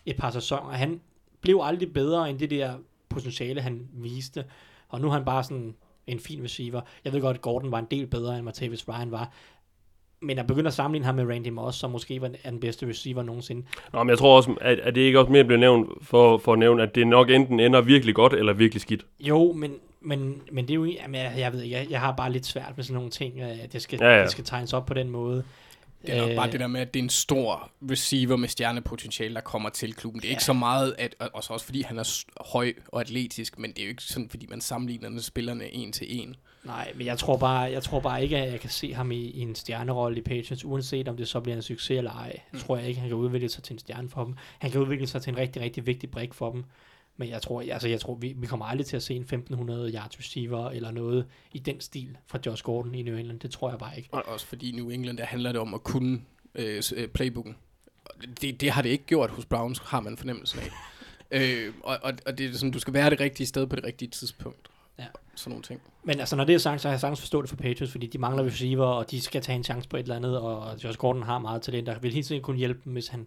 et par sæsoner, han blev aldrig bedre end det der potentiale, han viste. Og nu er han bare sådan en fin receiver. Jeg ved godt, at Gordon var en del bedre, end Matthäus Bryan var. Men at begynde at sammenligne ham med Randy Moss, som måske var er den bedste receiver nogensinde, Nå, men jeg tror også, at, at det ikke også mere bliver nævnt for, for at nævne, at det nok enten ender virkelig godt, eller virkelig skidt. Jo, men, men, men det er jo, jamen, jeg, jeg ved ikke, jeg, jeg har bare lidt svært med sådan nogle ting, øh, at det skal, Ja, ja, det skal tegnes op på den måde. Det er nok Øh, bare det der med, at det er en stor receiver med stjernepotentiale, der kommer til klubben. Det er ja. ikke så meget, at, og og så også fordi han er høj og atletisk, men det er jo ikke sådan, fordi man sammenligner spillerne en til en. Nej, men jeg tror bare, jeg tror bare ikke, at jeg kan se ham i, i en stjernerolle i Patriots, uanset om det så bliver en succes eller ej. Jeg tror jeg ikke, han kan udvikle sig til en stjerne for dem. Han kan udvikle sig til en rigtig, rigtig vigtig brik for dem. Men jeg tror, altså jeg tror vi, vi kommer aldrig til at se en 1500 yards receiver eller noget i den stil fra Josh Gordon i New England. Det tror jeg bare ikke. Og også fordi i New England, der handler det om at kunne øh, øh, playbooken. Det, det har det ikke gjort hos Browns, har man fornemmelsen af. øh, og, og, og det er sådan, du skal være det rigtige sted på det rigtige tidspunkt. Ja. Sådan nogle ting. Men altså, når det er sagt, så har jeg sagtens forstået det for Patriots, fordi de mangler receiver, og de skal tage en chance på et eller andet, og Josh Gordon har meget talent, der vil helt sikkert kunne hjælpe dem, hvis han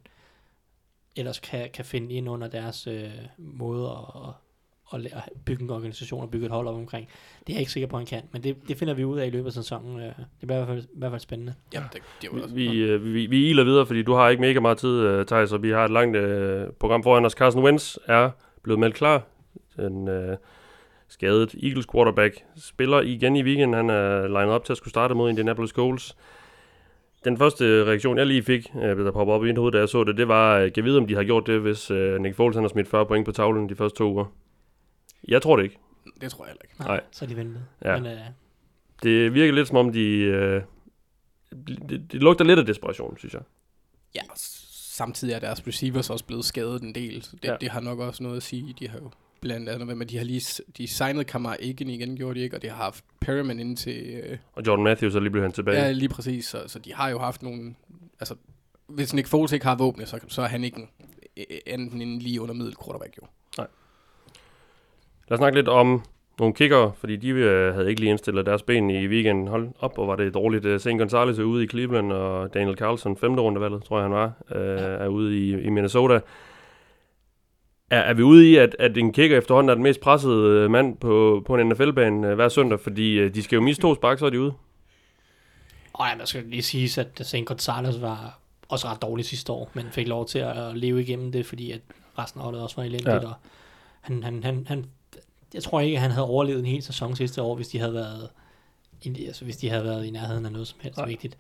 ellers kan, kan finde ind under deres øh, måde at, at, at bygge en organisation og bygge et hold op omkring. Det er jeg ikke sikker på, at han kan, men det, det finder vi ud af i løbet af sæsonen. Øh, Det bliver i hvert fald, i hvert fald spændende. Ja, det, det er jo også. Vi, øh, vi, vi iler videre, fordi du har ikke mega meget tid, uh, Thijs, og vi har et langt uh, program foran os. Carson Wentz er blevet meldt klar. Den uh, skadet Eagles quarterback spiller igen i weekenden. Han er legnet op til at skulle starte mod Indianapolis Colts. Den første reaktion, jeg lige fik, uh, der poppede op i mit hoved, da jeg så det, det var, at jeg vide, om de har gjort det, hvis uh, Nick Foles han har smidt 40 point på tavlen de første to uger. Jeg tror det ikke. Det tror jeg heller ikke. Nej. Så er de ventet. Ja. Men, øh, Det virker lidt som om, de... Uh, det, det lugter lidt af desperation, synes jeg. Ja, samtidig er deres receivers også blevet skadet en del, så det, ja. det har nok også noget at sige. De har jo blandt andet, men de har lige de signede Kamar igen igen, gjorde de ikke, og de har haft Perriman ind til, øh, Og Jordan Matthews er lige blevet han tilbage. ja, lige præcis, så, så de har jo haft nogle, altså, hvis Nick Foles ikke har våbne, så, så er han ikke en, enten en lige under middel quarterback, jo. Lad os snakke lidt om nogle kickere, fordi de øh, havde ikke lige indstillet deres ben i weekenden. Hold op, og var det dårligt. Øh, St. Gonzalez er ude i Cleveland, og Daniel Carlson, femte rundevalget, tror jeg han var, øh, er ude i, i Minnesota. Er, er vi ude i, at, at en kicker efterhånden er den mest pressede øh, mand på, på en NFL-bane øh, hver søndag, fordi øh, de skal jo miste to spark, så er de ude. Og ja, man skal lige sige, at St. Gonzalez var også ret dårlig sidste år, men fik lov til at leve igennem det, fordi at resten af holdet også var elendigt. Ja. Ja. Og han, han, han, han, jeg tror ikke, at han havde overlevet en hel sæson sidste år, hvis de havde været, i- altså hvis de havde været i nærheden af noget som helst Nej. vigtigt.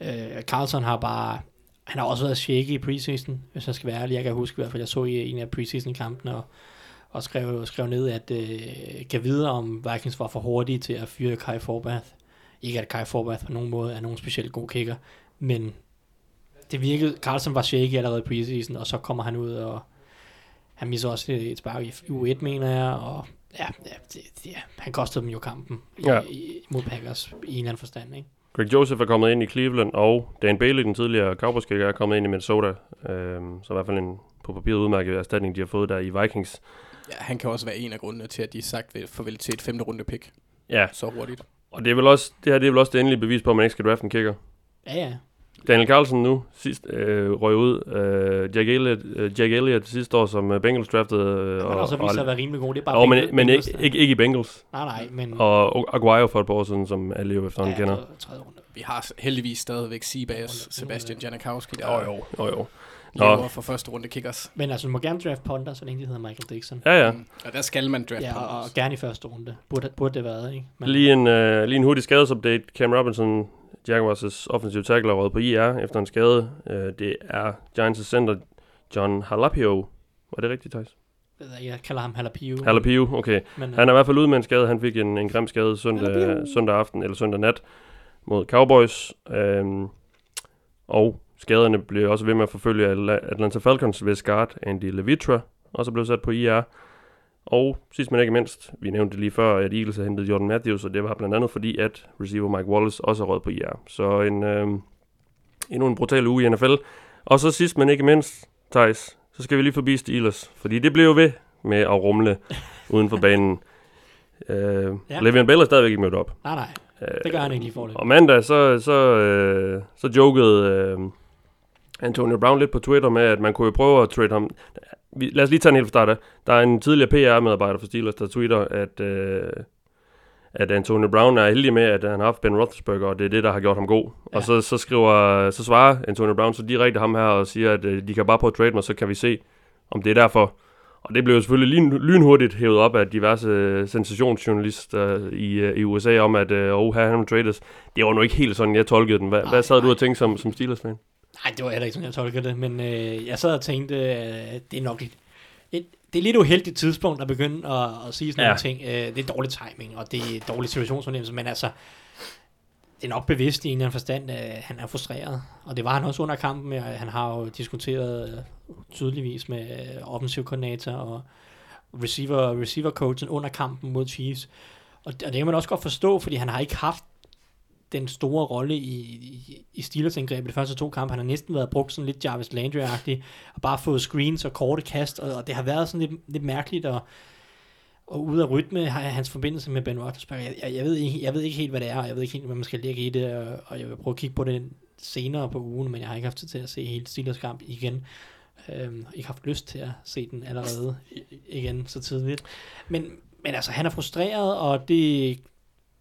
Øh, Carlson har bare, han har også været shaky i preseason, hvis jeg skal være ærlig. Jeg kan huske i hvert fald, jeg så i en af preseason-kampene, og, og skrev, skrev ned, at øh, kan vide, om Vikings var for hurtige til at fyre Kai Forbath. Ikke at Kai Forbath på nogen måde er nogen specielt god kicker, men det virkede, Carlson var shaky allerede i preseason, og så kommer han ud, og han misser også et spark i U1, mener jeg, og ja, ja, det, det, han kostede dem jo kampen i, Ja. ja. i, mod Packers i en eller anden forstand, ikke? Greg Joseph er kommet ind i Cleveland, og Dan Bailey, den tidligere cowboys kicker, er kommet ind i Minnesota. Øhm, så i hvert fald en på papiret udmærket erstatning, de har fået der i Vikings. Ja, han kan også være en af grundene til, at de har sagt farvel til et femte runde pick Ja, så hurtigt. og det, er vel også, det her det er vel også det endelige bevis på, at man ikke skal drafte en kicker. Ja, ja. Daniel Carlson nu sidst øh, røg ud. Øh, Jack, Elliott, øh, Jack Elliott sidste år, som øh, Bengals draftede. Øh, Han har også vist sig at være rimelig god. Det er bare og, men, Bengals- men Bengals, ikke, ikke, ikke i Bengals. Nej, nej, men... Og Aguayo for et par år siden, som alle jo efterhånden ja, kender. Vi har heldigvis stadigvæk Seabass, Sebastian Janikowski, der Jo, jo, jo, jo. Nå. lever for første runde kickers. Men altså, du må gerne draft punter, så længe de hedder Michael Dixon. Ja, ja. Mm. Og der skal man draft Ja, ham og, og gerne i første runde. Burde, burde det været, ikke? Men, Lige en, øh, lige en hurtig skadesupdate. Cam Robinson, Jaguars' offensive tackle, er på IR efter en skade. Øh, det er Giants' center John Halapio. Var det rigtigt, Thijs? ved jeg, kalder ham Halapio. Halapio, okay. Men, øh, Han er i hvert fald ude med en skade. Han fik en, en grim skade søndag, Halapio. søndag aften eller søndag nat mod Cowboys. Øhm, og skaderne blev også ved med at forfølge Atla- Atlanta Falcons, hvis guard Andy Levitra også blev sat på IR. Og sidst men ikke mindst, vi nævnte lige før, at Eagles har hentet Jordan Matthews, og det var blandt andet fordi, at receiver Mike Wallace også er røget på IR. Så en, øhm, endnu en brutal uge i NFL. Og så sidst men ikke mindst, Thijs, så skal vi lige forbi Steelers, fordi det blev jo ved med at rumle uden for banen. Øh, Ja. ja. Le'Veon Bell er stadigvæk ikke mødt op. Nej, nej. Det gør han ikke lige for det. Og mandag, så, så, øh, så jokede øh, Antonio Brown lidt på Twitter med, at man kunne jo prøve at trade ham. Vi, lad os lige tage den helt fra start af. Der er en tidligere PR-medarbejder for Steelers, der tweeter, at, øh, at Antonio Brown er heldig med, at han har haft Ben Roethlisberger, og det er det, der har gjort ham god. Ja. Og så, så, skriver, så svarer Antonio Brown så direkte ham her og siger, at øh, de kan bare at trade mig, så kan vi se, om det er derfor. Og det blev selvfølgelig lyn, lynhurtigt hævet op af diverse øh, sensationsjournalister i, øh, i USA om, at øh, oh, her han trades. Det var nu ikke helt sådan, jeg tolkede den. Hvad, Nej, hvad sad du og tænkte som, som Steelers-fan? Nej, det var heller ikke sådan, jeg tolkede det, men øh, jeg sad og tænkte, øh, det er nok lidt, et, det er lidt uheldigt tidspunkt at begynde at, at sige sådan ja. Nogle ting. Øh, det er dårlig timing, og det er dårlig situationsfornemmelse, men altså, det er nok bevidst i en eller anden forstand, at han er frustreret. Og det var han også under kampen, med, han har jo diskuteret øh, tydeligvis med øh, offensiv koordinator og receiver, receiver coachen under kampen mod Chiefs. Og, og det kan man også godt forstå, fordi han har ikke haft den store rolle i, i, i Steelers indgreb i de første to kampe. Han har næsten været brugt sådan lidt Jarvis Landry-agtigt, og bare fået screens og korte kast, og, og det har været sådan lidt, lidt mærkeligt, og, og ude af rytme har hans forbindelse med Ben Roethlisberger. Jeg, jeg, jeg, ved ikke, jeg ved ikke helt, hvad det er, og jeg ved ikke helt, hvad man skal lægge i det, og, og jeg vil prøve at kigge på det senere på ugen, men jeg har ikke haft tid til at se hele Steelers kamp igen. Øhm, ikke haft lyst til at se den allerede igen så tidligt. Men, men altså, han er frustreret, og det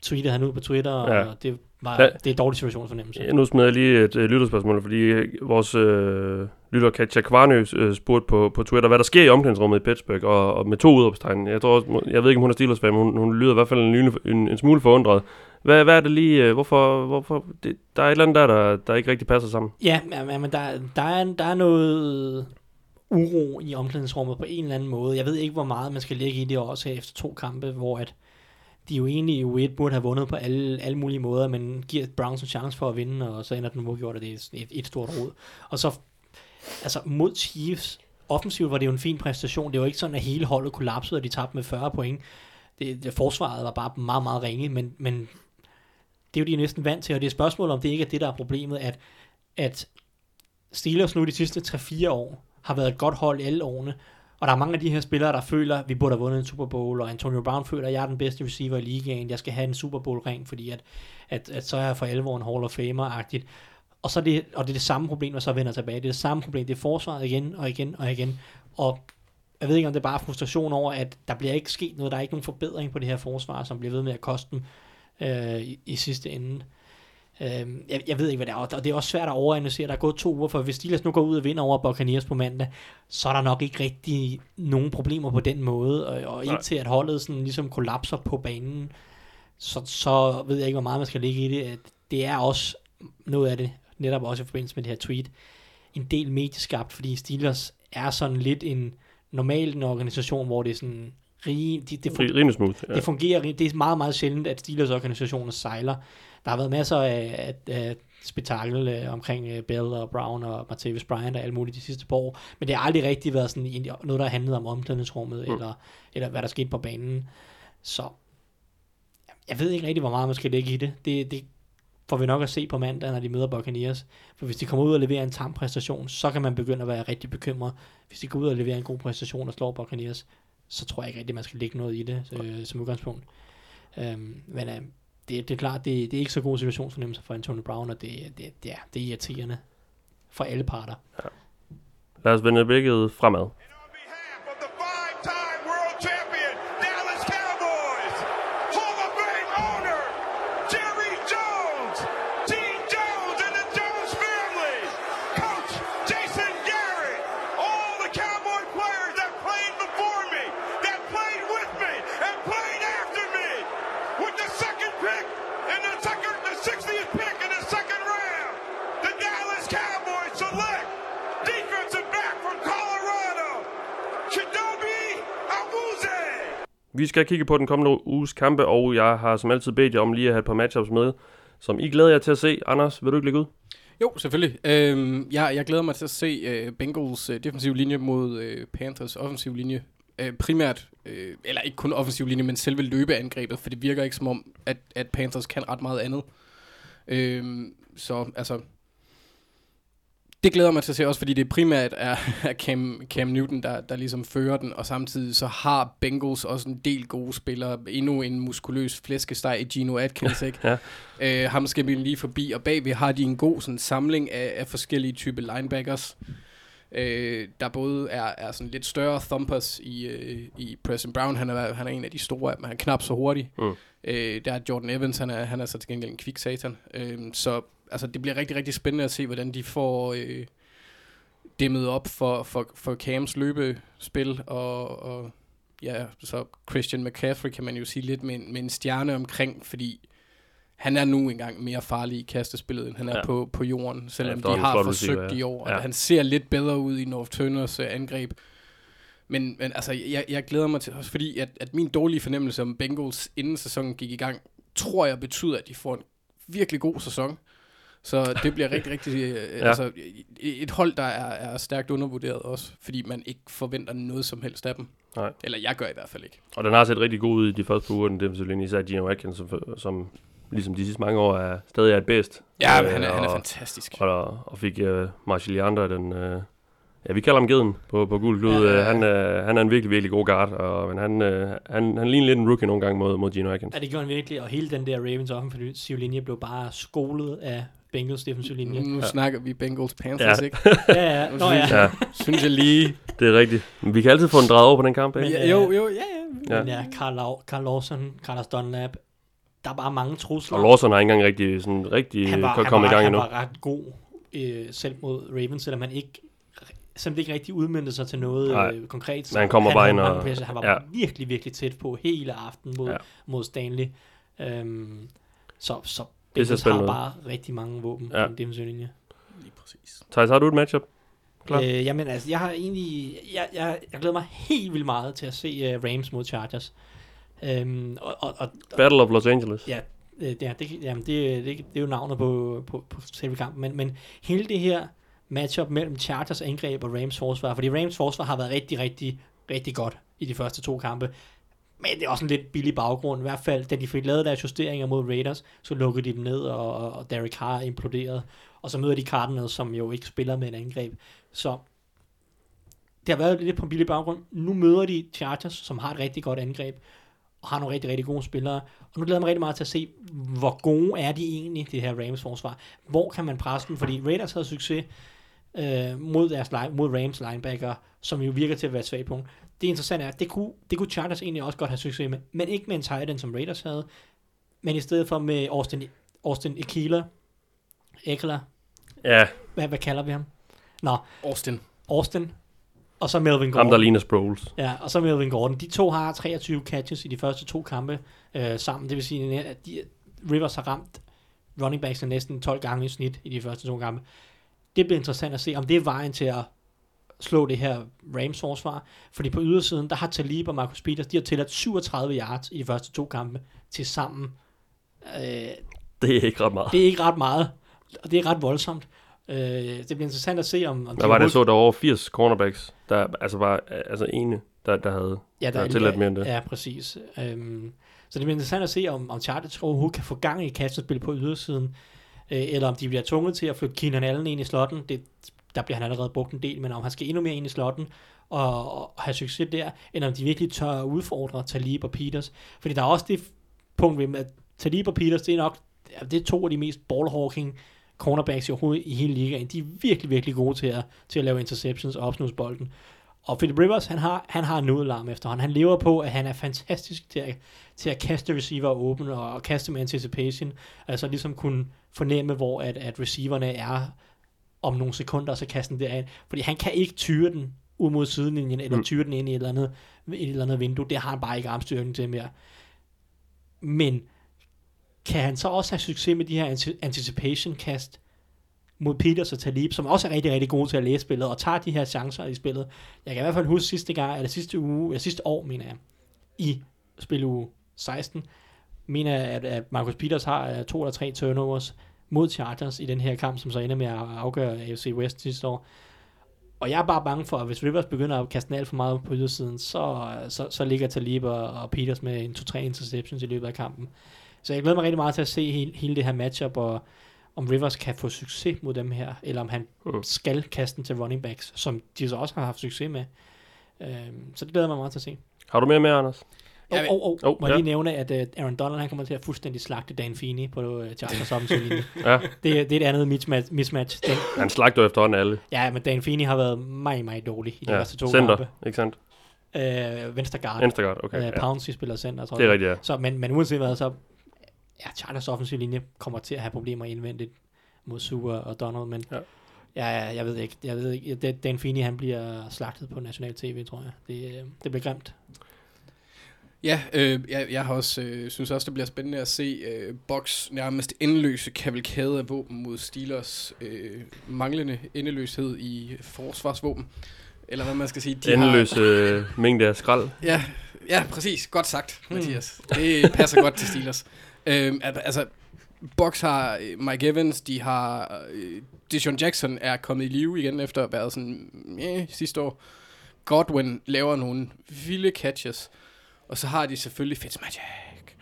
tweetede han ud på Twitter, ja. Ja. og det, var, Ja. det er en dårlig situationsfornemmelse. Ja, nu smider jeg lige et øh, lytterspørgsmål, fordi øh, vores øh, lytter Katja Kvarnø øh, spurgte på, på Twitter, hvad der sker i omklædningsrummet i Pittsburgh, og, og med to udopstegn. Jeg, tror, også- jeg ved ikke, om hun er Steelers men hun, hun lyder i hvert fald en, en, en smule forundret. Hvad, hvad er det lige, øh, hvorfor, hvorfor det, der er et eller andet der, der, der ikke rigtig passer sammen. Ja, ja, men- der, der, er, der er noget uro i omklædningsrummet på en eller anden måde. Jeg ved ikke, hvor meget man skal lægge i det også efter to kampe, hvor at de jo egentlig i U1 burde have vundet på alle, alle mulige måder, men giver Browns en chance for at vinde, og så ender den uafgjort, og det er et, et stort rod. Og så, altså mod Chiefs, offensivt var det jo en fin præstation. Det var ikke sådan, at hele holdet kollapsede, og de tabte med 40 point. Det, det forsvaret var bare meget, meget ringe, men, men det er jo de næsten vant til, og det er et spørgsmål, om det ikke er det, der er problemet, at, at Steelers nu de sidste 3-4 år har været et godt hold i alle årene, og der er mange af de her spillere, der føler, at vi burde have vundet en Super Bowl, og Antonio Brown føler, at jeg er den bedste receiver i ligaen, jeg skal have en Super Bowl ring, fordi at, at, at så er jeg for alvor en Hall of Famer-agtigt. Og, så det, og det er det samme problem, og så vender tilbage. Det er det samme problem, det er forsvaret igen og igen og igen. Og jeg ved ikke, om det er bare frustration over, at der bliver ikke sket noget, der er ikke nogen forbedring på det her forsvar, som bliver ved med at koste dem øh, i, i sidste ende. Øh, jeg, jeg ved ikke, hvad det er, og det er også svært at overanalysere. Der er gået to uger, for hvis Steelers nu går ud og vinder over Buccaneers på mandag, så er der nok ikke rigtig nogen problemer på den måde, og, og indtil at holdet sådan ligesom kollapser på banen, så, så ved jeg ikke, hvor meget man skal ligge i det. At det er også noget af det, netop også i forbindelse med det her tweet, en del medieskabt, fordi Steelers er sådan lidt en normalt en organisation, hvor det er sådan rige, de, det, Rimelig smooth. Ja. Det fungerer, det er meget, meget sjældent, at Steelers organisationer sejler. Der har været masser af, af, af spektakel øh, omkring øh, Bell og Brown og Martavis Bryant og alt muligt de sidste par år, men det har aldrig rigtig været sådan noget, der har handlet om omklædningsrummet, mm. eller, eller hvad der skete på banen. Så jeg ved ikke rigtig, hvor meget man skal lægge i det. Det, det får vi nok at se på mandag, når de møder Buccaneers. For hvis de kommer ud og leverer en tam præstation, så kan man begynde at være rigtig bekymret. Hvis de går ud og leverer en god præstation og slår Buccaneers, så tror jeg ikke rigtig, man skal lægge noget i det øh, som udgangspunkt. Øhm, men øh, det, det er klart, det, det er ikke så god situationsfornemmelse for Antonio Brown, og det, det, det, er, det er irriterende for alle parter. Lad os vende blikket fremad. Vi skal kigge på den kommende uges kampe, og jeg har som altid bedt jer om lige at have et par matchups med, som I glæder jer til at se. Anders, vil du ikke lægge ud? Jo, selvfølgelig. Øhm, jeg, jeg glæder mig til at se øh, Bengals øh, defensiv linje mod øh, Panthers offensiv linje. Øh, primært, øh, eller ikke kun offensiv linje, men selve løbeangrebet, for det virker ikke som om, at, at Panthers kan ret meget andet. Øh, så altså, det glæder mig til at se også, fordi det primært er, er Cam, Cam Newton, der, der ligesom fører den, og samtidig så har Bengals også en del gode spillere. Endnu en muskuløs flæskesteg i Gino Atkins, ikke? Ja. Øh, ham skal vi lige forbi, og bagved har de en god sådan, samling af, af forskellige typer linebackers. Øh, der både er, er sådan lidt større thumpers i, øh, i Preston Brown, han er, han er en af de store, men han er knap så hurtig. Mm. Øh, der er Jordan Evans, han er, han er så til gengæld en kvik satan. Øh, så altså, det bliver rigtig, rigtig spændende at se, hvordan de får øh, dæmmet op for, for, for Cams løbespil, og, og ja, så Christian McCaffrey kan man jo sige lidt med, en- med en stjerne omkring, fordi han er nu engang mere farlig i kastespillet, end han er Ja. ja. på, på jorden, selvom de efterhånden har forsøgt receiver, ja. i år. Ja. Ja. Han ser lidt bedre ud i North Turners uh, angreb. Men, men altså, jeg, jeg glæder mig til, også fordi at, at min dårlige fornemmelse om Bengals, inden sæsonen gik i gang, tror jeg betyder, at de får en virkelig god sæson. Så det bliver rigtig, rigtig... Øh, ja. Altså, et hold, der er, er stærkt undervurderet også, fordi man ikke forventer noget som helst af dem. Nej. Eller jeg gør i hvert fald ikke. Og den har set rigtig god ud i de første par uger, den defensive linje, især Gino Atkins, som, som ligesom de sidste mange år er stadig er et bedst. Ja, Øh, han er, han er og- fantastisk. Og, og fik uh, Marshall Leander, den, uh, ja, vi kalder ham Geden på, på gul klud. Ja, Ja, ja, ja, ja. Han, uh, han er en virkelig, virkelig god guard, og, men han, uh, han, han ligner lidt en rookie nogle gange mod, mod Gino Atkins. Ja, det gjorde han virkelig, og hele den der Ravens offensive linje blev bare skolet af Bengals defensive linje. Nu ja. snakker vi Bengals Panthers, Ja. ja. ikke? Ja, ja. Nå ja. Ja, Synes jeg lige... det er rigtigt. Men vi kan altid få en drejet over på den kamp, ikke? Men, Ja, øh, jo, jo, ja, ja. Ja. Men ja, Carl, Lau- Carl Lawson, Carlos Dunlap, der er bare mange trusler. Og Lawson har ikke engang rigtig, sådan, rigtig han var, kan han komme var, i gang han endnu. var ret god øh, selv mod Ravens, selvom man ikke selvom det ikke rigtig udmyndte sig til noget Nej. øh, konkret. Men han kommer bare havde ind og- pressure. Han var ja. virkelig, virkelig tæt på hele aftenen mod, ja. mod Stanley. Øhm, så så ser Bengals har spændende bare rigtig mange våben Ja. ja. i den defensive linje. Lige præcis. Thijs, har du et matchup? Klar. Øh, jamen altså, jeg har egentlig, jeg, jeg, jeg glæder mig helt vildt meget til at se uh, Rams mod Chargers. Øhm, og, og, og, Battle of Los Angeles. Ja, øh, det, er- det, jamen det, det, det er jo navnet på, på, på selve kampen, men, men hele det her matchup mellem Chargers angreb og Rams forsvar, fordi Rams forsvar har været rigtig, rigtig, rigtig godt i de første to kampe, men det er også en lidt billig baggrund, i hvert fald, da de fik lavet deres justeringer mod Raiders, så lukkede de dem ned, og, og- Derek Carr imploderede, og så møder de Cardinals, som jo ikke spiller med et angreb, så det har været lidt på en billig baggrund. Nu møder de Chargers, som har et rigtig godt angreb, og har nogle rigtig, rigtig gode spillere. Og nu glæder jeg mig rigtig meget til at se, hvor gode er de egentlig, det her Rams forsvar. Hvor kan man presse dem? Fordi Raiders havde succes øh, mod, deres mod Rams linebacker, som jo virker til at være et svagt punkt. Det interessante er, at det kunne, det kunne Chargers egentlig også godt have succes med, men ikke med en tight end, som Raiders havde, men i stedet for med Austin, Austin Ekeler, Ekeler, Ja, hvad, hvad kalder vi ham? Nå, Austin. Austin, og så Melvin Gordon. ham der ligner Sproles. Ja, og så Melvin Gordon. De to har 23 catches i de første to kampe øh, sammen. Det vil sige, at de, Rivers har ramt running backs næsten 12 gange i snit i de første to kampe. Det bliver interessant at se, om det er vejen til at slå det her Rams forsvar. Fordi på ydersiden, der har Talib og Marcus Peters, de har tilladt 37 yards i de første to kampe til sammen. Øh, Det er ikke ret meget. det er ikke ret meget, og det er ret voldsomt. Øh, det bliver interessant at se, om, om Hvad var det, så der over 80 cornerbacks, der altså var altså ene, der, der havde Ja, der er tilladt mere end det. Ja, præcis. Øhm, så det bliver interessant at se, om, om Chargers overhovedet kan få gang i kastespil på ydersiden, øh, eller om de bliver tvunget til at flytte Keenan Allen ind i slotten. Det, der bliver han allerede brugt en del, men om han skal endnu mere ind i slotten og, og have succes der, end om de virkelig tør at udfordre Talib og Peters. Fordi der er også det punkt ved, at Talib og Peters, det er nok det er to af de mest ballhawking cornerbacks i overhovedet i hele ligaen. De er virkelig, virkelig gode til at, til at lave interceptions og opsnuse bolden. Og Philip Rivers, han har, han har en nødalarm efterhånden. Han lever på, at han er fantastisk til at, til at kaste receiver åben og, og kaste med anticipation. Altså ligesom kunne fornemme, hvor at, at receiverne er om nogle sekunder, og så kaste den derind. Fordi han kan ikke tyre den ud mod sidelinjen, eller Mm. tyre den ind i et eller, andet, et eller andet vindue. Det har han bare ikke armstyrken til mere. Men kan han så også have succes med de her anti- anticipation-kast mod Peters og Talib, som også er rigtig, rigtig gode til at læse spillet, og tager de her chancer i spillet. Jeg kan i hvert fald huske sidste gang, eller sidste uge, eller sidste år, mener jeg, i spiluge 16, mener jeg, at, at Marcus Peters har øh, to eller tre turnovers mod Chargers i den her kamp, som så ender med at afgøre AFC West sidste år. Og jeg er bare bange for, at hvis Rivers begynder at kaste den alt for meget på ydersiden, så, så, så ligger Talib og, og Peters med en 2-3 interceptions i løbet af kampen. Så jeg glæder mig rigtig meget til at se hele, hele det her matchup, og, om Rivers kan få succes mod dem her, eller om han Mm. skal kaste den til running backs, som de så også har haft succes med. Øhm, så det glæder jeg mig meget til at se. Har du mere med, Anders? Og, Jeg vil- og, og, Oh, må jeg ja. lige nævne, at uh, Aaron Donald han kommer til at fuldstændig slagte Dan Feeney på uh, Chargers offensive linje. Ja, Det, er- det er et andet mismatch. mismatch. Den, han slagter jo efterhånden alle. ja, men Dan Feeney har været meget, meget dårlig i de Ja, første to center, kampe. ikke sandt? Øh, venstre guard. Instagram, okay. Øh, Ja. Pouncey spiller center, tror Det er jeg. rigtigt, ja. Så, men, men uanset hvad, så ja, Chargers offensive linje kommer til at have problemer indvendigt mod Super og Donald, men Ja. ja. Ja, jeg ved ikke. Jeg ved ikke. Dan Feeney, han bliver slagtet på national tv, tror jeg. Det, øh, det bliver grimt. Ja, øh, jeg, jeg har også, øh, synes også, det bliver spændende at se øh, Box nærmest endeløse kavalkade af våben mod Steelers øh, manglende endeløshed i forsvarsvåben. Eller hvad man skal sige. De Endeløs øh, mængde af skrald. Har, ja, ja, præcis. Godt sagt, Mathias. Det passer godt til Steelers. Øh, al- altså, Box har øh, Mike Evans, de har... Øh, Deshaun Jackson er kommet i live igen efter at have været sådan... Eh, sidste år. Godwin laver nogle vilde catches. Og så har de selvfølgelig Fitzmagic.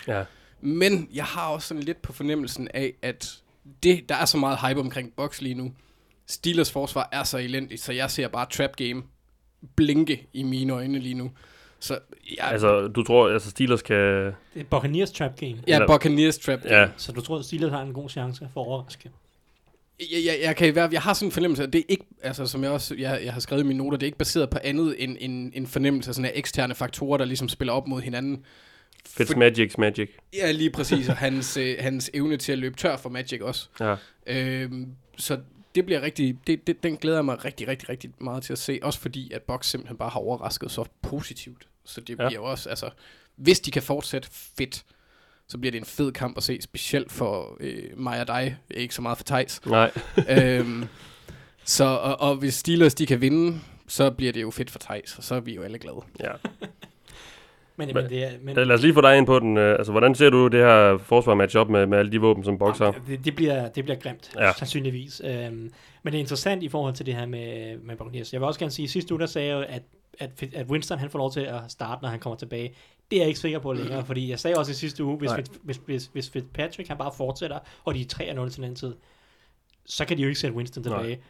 Ja. Men jeg har også sådan lidt på fornemmelsen af, at det, der er så meget hype omkring Box lige nu. Steelers forsvar er så elendigt, så jeg ser bare trap game blinke i mine øjne lige nu. Så jeg, altså, du tror, altså Steelers kan... Det er Buccaneers trap game. ja, eller- Buccaneers trap game. Ja, Så du tror, at Steelers har en god chance for at overraske? Jeg, jeg, jeg, kan i hvert, jeg har sådan en fornemmelse, at det er ikke, altså som jeg også jeg, jeg har skrevet i mine noter, det er ikke baseret på andet end en, en fornemmelse af sådan af eksterne faktorer, der ligesom spiller op mod hinanden. Fitzmagic's magic. Ja, lige præcis, og hans, øh, hans evne til at løbe tør for Magic også. Ja. Øhm, så det bliver rigtig, det, det, den glæder jeg mig rigtig, rigtig, rigtig meget til at se. Også fordi, at Box simpelthen bare har overrasket så positivt. Så det Ja. bliver jo også, altså, hvis de kan fortsætte fedt, så bliver det en fed kamp at se, specielt for øh, mig og dig, ikke så meget for Thijs. Nej, øhm, så, og, og hvis Steelers de kan vinde, så bliver det jo fedt for Thijs, og så er vi jo alle glade. Ja. men, Men- det er... Men, Lad os lige få dig ind på den. øh, Altså, hvordan ser du det her forsvar match op med, med alle de våben, som Box har? det, det, bliver, det bliver grimt, Ja. ja. sandsynligvis. Øhm, men det er interessant i forhold til det her med, med Buccaneers. Jeg vil også gerne sige, at sidste uge, der sagde jeg jo, at, at, at Winston han får lov til at starte, når han kommer tilbage. Det er jeg ikke sikker på længere, fordi jeg sagde også i sidste uge, hvis, Nej. hvis, hvis, hvis, Fitzpatrick han bare fortsætter, og de er 3-0 til den tid, så kan de jo ikke sætte Winston Nej. tilbage.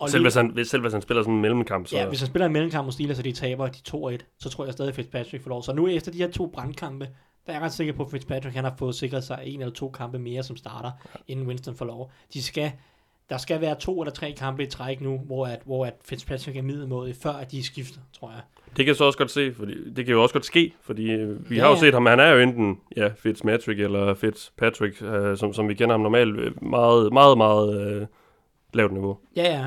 Og Selv lige- hvis, han, hvis, selv hvis han spiller sådan en mellemkamp, så... Ja, hvis han spiller en mellemkamp mod Steelers, og de taber de 2-1, så tror jeg stadig, at Fitzpatrick får lov. Så nu efter de her to brandkampe, der er jeg ret sikker på, at Fitzpatrick han har fået sikret sig en eller to kampe mere som starter, inden Winston får lov. De skal, der skal være to eller tre kampe i træk nu, hvor, at, hvor at Fitzpatrick er middelmådig, før at de skifter, tror jeg. Det kan så også godt se, fordi det kan jo også godt ske, fordi øh, vi Ja, har jo ja. set ham, han er jo enten ja, Fitzmatrick eller Fitzpatrick, øh, som, som vi kender ham normalt, øh, meget, meget, meget øh, lavt niveau. Ja, ja.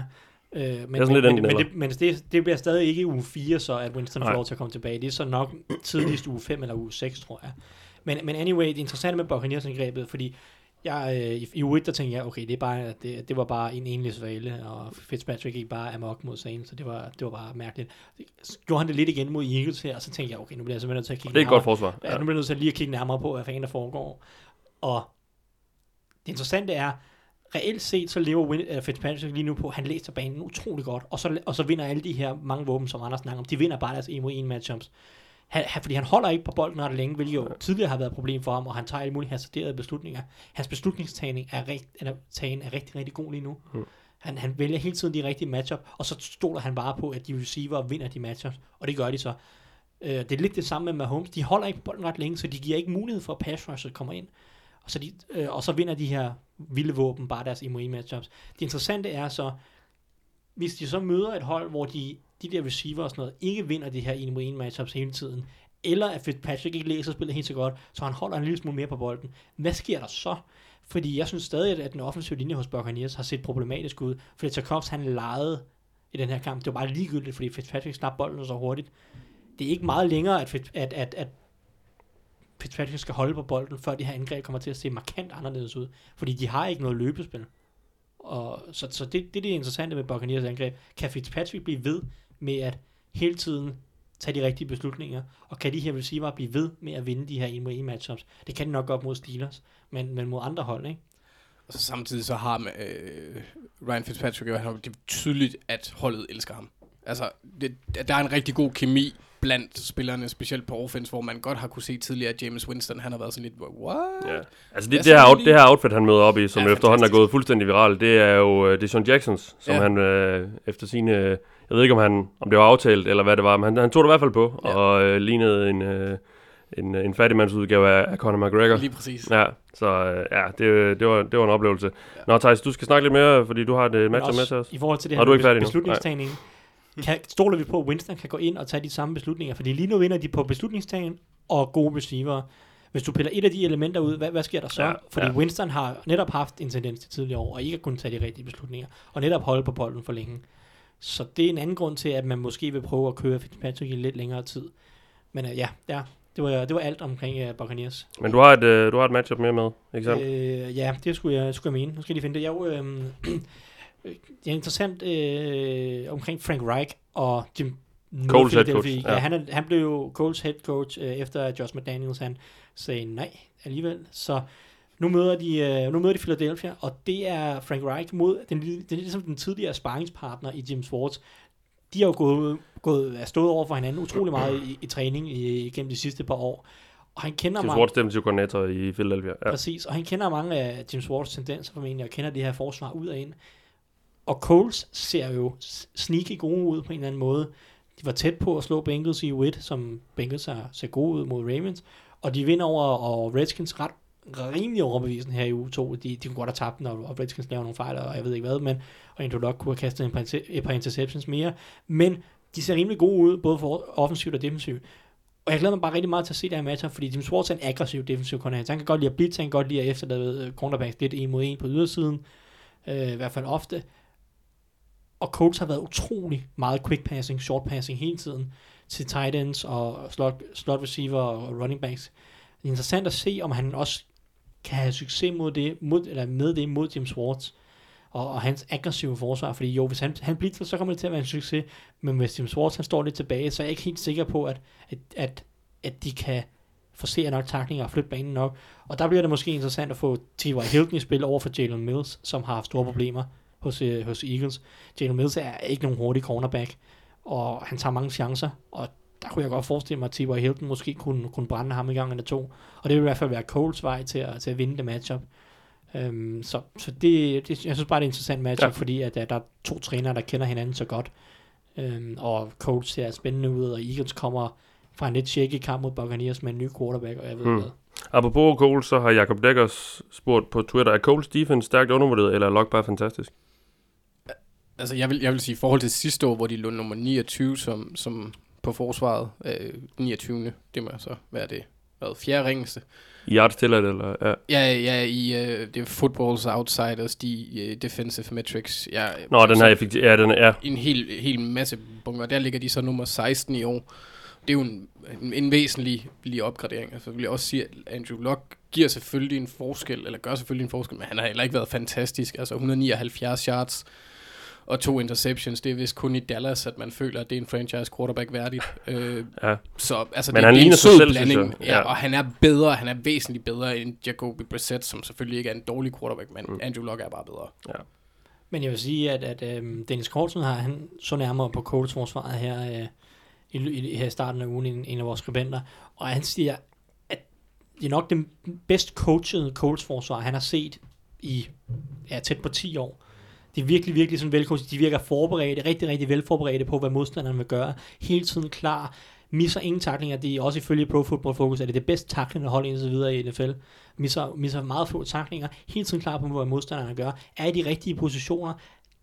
Øh, men, sådan men, men, enten men, det, men det, det bliver stadig ikke uge 4, så at Winston får Nej. lov til at komme tilbage. Det er så nok tidligst uge 5 eller uge 6, tror jeg. Men, men anyway, det interessante med Buccaneers-angrebet, fordi jeg, øh, i, i uge 1, der tænkte jeg, okay, det, er bare, det, det var bare en enlig svale, og Fitzpatrick gik bare amok mod Saints, så det var, det var bare mærkeligt. Så gjorde han det lidt igen mod Eagles her, og så tænkte jeg, okay, nu bliver jeg simpelthen nødt til at kigge Det er et nærmere- godt forsvar. Ja, nu bliver jeg nødt til at lige at kigge nærmere på, hvad fanden der foregår. Og det interessante er, reelt set, så lever Win- uh, Fitzpatrick lige nu på, han læser banen utrolig godt, og så, og så vinder alle de her mange våben, som Anders snakker om, de vinder bare deres 1 mod 1 matchups. Han, han, fordi han holder ikke på bolden ret længe, hvilket jo tidligere har været et problem for ham, og han tager alle mulige hasarderede beslutninger. Hans beslutningstagning er, rigt, eller, tagen er rigtig, rigtig god lige nu. Mm. Han, han vælger hele tiden de rigtige matchup, og så stoler han bare på, at de receiver vinder de matchups, og det gør de så. Øh, det er lidt det samme med Mahomes. De holder ikke på bolden ret længe, så de giver ikke mulighed for, at pass rusher kommer ind. Og så, de, øh, og så vinder de her vilde våben bare deres imod matchups. Det interessante er så, hvis de så møder et hold, hvor de, de der receiver og sådan noget, ikke vinder de her imod matchups hele tiden, eller at Fitzpatrick ikke læser spillet helt så godt, så han holder en lille smule mere på bolden. Hvad sker der så? Fordi jeg synes stadig, at den offensive linje hos Buccaneers har set problematisk ud, fordi Tarkovs han legede i den her kamp. Det var bare ligegyldigt, fordi Fitzpatrick snap bolden så hurtigt. Det er ikke meget længere, at, Fitz- at, at, at Fitzpatrick skal holde på bolden, før de her angreb kommer til at se markant anderledes ud. Fordi de har ikke noget løbespil. Og, så så det, det er det interessante med Buccaneers angreb. Kan Fitzpatrick blive ved med at hele tiden tage de rigtige beslutninger? Og kan de her receiver blive ved med at vinde de her 1 mod 1 matchups? Det kan de nok godt mod Steelers, men, men mod andre hold, ikke? Og så samtidig så har øh, Ryan Fitzpatrick jo, han har- det er tydeligt, at holdet elsker ham. Altså, det, der er en rigtig god kemi blandt spillerne, specielt på offense, hvor man godt har kunne se tidligere, at James Winston, han har været sådan lidt, what? Ja. Altså det, det, her, out, det her outfit, han møder op i, som Ja, efterhånden er fantastisk. gået fuldstændig viralt, det er jo uh, Deshaun Jacksons, som Ja. han uh, efter sine... jeg ved ikke, om, han, om det var aftalt, eller hvad det var, men han, han tog det i hvert fald på, Ja. og uh, lignede en, uh, en, en fattigmandsudgave af, af Conor McGregor. Lige præcis. Ja, så uh, ja, det, det, var, det var en oplevelse. Ja. Nå, Thijs, du skal snakke lidt mere, fordi du har et Men match med til os. i forhold til det her er med nu. beslutningstagning, kan, stoler vi på, at Winston kan gå ind og tage de samme beslutninger? Fordi lige nu vinder de på beslutningstagen og gode receiver. Hvis du piller et af de elementer ud, hvad, hvad sker der så? Ja, Fordi ja. Winston har netop haft en tendens til tidligere år, og ikke at kunne tage de rigtige beslutninger, og netop holde på bolden for længe. Så det er en anden grund til, at man måske vil prøve at køre Fitzpatrick i lidt længere tid. Men uh, ja, ja det, var, det var alt omkring uh, Buccaneers. Men du har et, uh, du har et matchup mere med, ikke sandt? Øh, ja, det skulle jeg, skulle jeg mene. Nu skal jeg lige finde det. Jeg, jo, øhm, det er interessant øh, omkring Frank Reich og Jim Coles head coach, Ja. ja. han, er, han blev jo Coles head coach, øh, efter Josh McDaniels han sagde nej alligevel. Så nu møder de, øh, nu møder de Philadelphia, og det er Frank Reich mod, den, det er ligesom den tidligere sparringspartner i Jim Swartz. De har jo gået, gået, er stået over for hinanden utrolig meget i, i træning i, gennem de sidste par år. Og han kender Til mange- Swartz defensiv koordinator i Philadelphia. Ja. Præcis, og han kender mange af Jim Swartz tendenser formentlig, og kender det her forsvar ud og ind. Og Coles ser jo sneaky gode ud på en eller anden måde. De var tæt på at slå Bengals i Witt, som Bengals har set gode ud mod Ravens, og de vinder over og Redskins ret rimelig overbevisende her i uge 2. De, de kunne godt have tabt den, og Redskins laver nogle fejl, og jeg ved ikke hvad, men, og Andrew Luck kunne have kastet en par, et par interceptions mere. Men de ser rimelig gode ud, både for offensivt og defensivt. Og jeg glæder mig bare rigtig meget til at se det her matcher, fordi Jim Schwartz er en aggressiv defensiv koordinator. Han kan godt lide at blitze, han kan godt lide at efterlade øh, cornerbacks lidt en mod en på ydersiden. Øh, I hvert fald ofte. Og Colts har været utrolig meget quick passing, short passing hele tiden til tight ends og slot, slot receiver og running backs. Det er interessant at se, om han også kan have succes mod det, mod, eller med det mod James Ward og, og hans aggressive forsvar, fordi jo, hvis han, han blitzer, så kommer det til at være en succes, men hvis James Ward han står lidt tilbage, så er jeg ikke helt sikker på, at, at, at, at de kan forsere nok taklinger og flytte banen nok. Og der bliver det måske interessant at få T.Y. Hilton i spil over for Jalen Mills, som har haft store problemer hos, øh, hos Eagles. Jalen Mills er ikke nogen hurtig cornerback, og han tager mange chancer, og der kunne jeg godt forestille mig, at T.Y. Hilton måske kunne, kunne brænde ham i gang eller to. Og det vil i hvert fald være Coles vej til at, til at vinde det matchup. Um, så så det, det, jeg synes bare, det er et interessant matchup, Ja. fordi at, at der er to trænere, der kender hinanden så godt. Um, og Coles ser spændende ud, og Eagles kommer fra en lidt shaky kamp mod Buccaneers med en ny quarterback, og jeg ved Hmm. hvad. Apropos Coles, så har Jacob Dekkers spurgt på Twitter, er Coles defense stærkt undervurderet, eller er Locke bare fantastisk? Altså, jeg vil, jeg vil sige, i forhold til sidste år, hvor de lå nummer 29 som, som på forsvaret, øh, 29. Det må så være det, hvad, fjerde ringeste. I yards tilladt, eller? Ja. Ja, ja, i øh, det er Footballs Outsiders, de uh, defensive metrics. Ja, Nå, den her effektiv... Ja, den er... Ja. en hel, hel masse bunker. Der ligger de så nummer 16 i år. Det er jo en, en, en væsentlig lige opgradering. Altså, vil jeg også sige, at Andrew Luck giver selvfølgelig en forskel, eller gør selvfølgelig en forskel, men han har heller ikke været fantastisk. Altså 179 yards og to interceptions. Det er vist kun i Dallas, at man føler, at det er en franchise quarterback værdigt. Øh, ja. så altså, Men det, han det er en sød selv, blanding. jeg. Ja, Ja. og han er bedre, han er væsentligt bedre end Jacoby Brissett, som selvfølgelig ikke er en dårlig quarterback, men Mm. Andrew Luck er bare bedre. Men jeg vil sige, at, at øhm, Dennis Kortsen har han så nærmere på Colts forsvaret her, øh, i, i, her i starten af ugen, en, en af vores skribenter, og han siger, at det er nok den bedst coachede Colts forsvar, han har set i ja, tæt på 10 år. Det er virkelig, virkelig sådan velkomst. De virker forberedte, rigtig, rigtig velforberedte på, hvad modstanderen vil gøre. Hele tiden klar. Misser ingen taklinger. Det er også ifølge Pro Football Focus, er det det bedste taklende hold indtil videre i NFL. Misser, misser meget få taklinger. Hele tiden klar på, hvad modstanderne gør. Er i de rigtige positioner.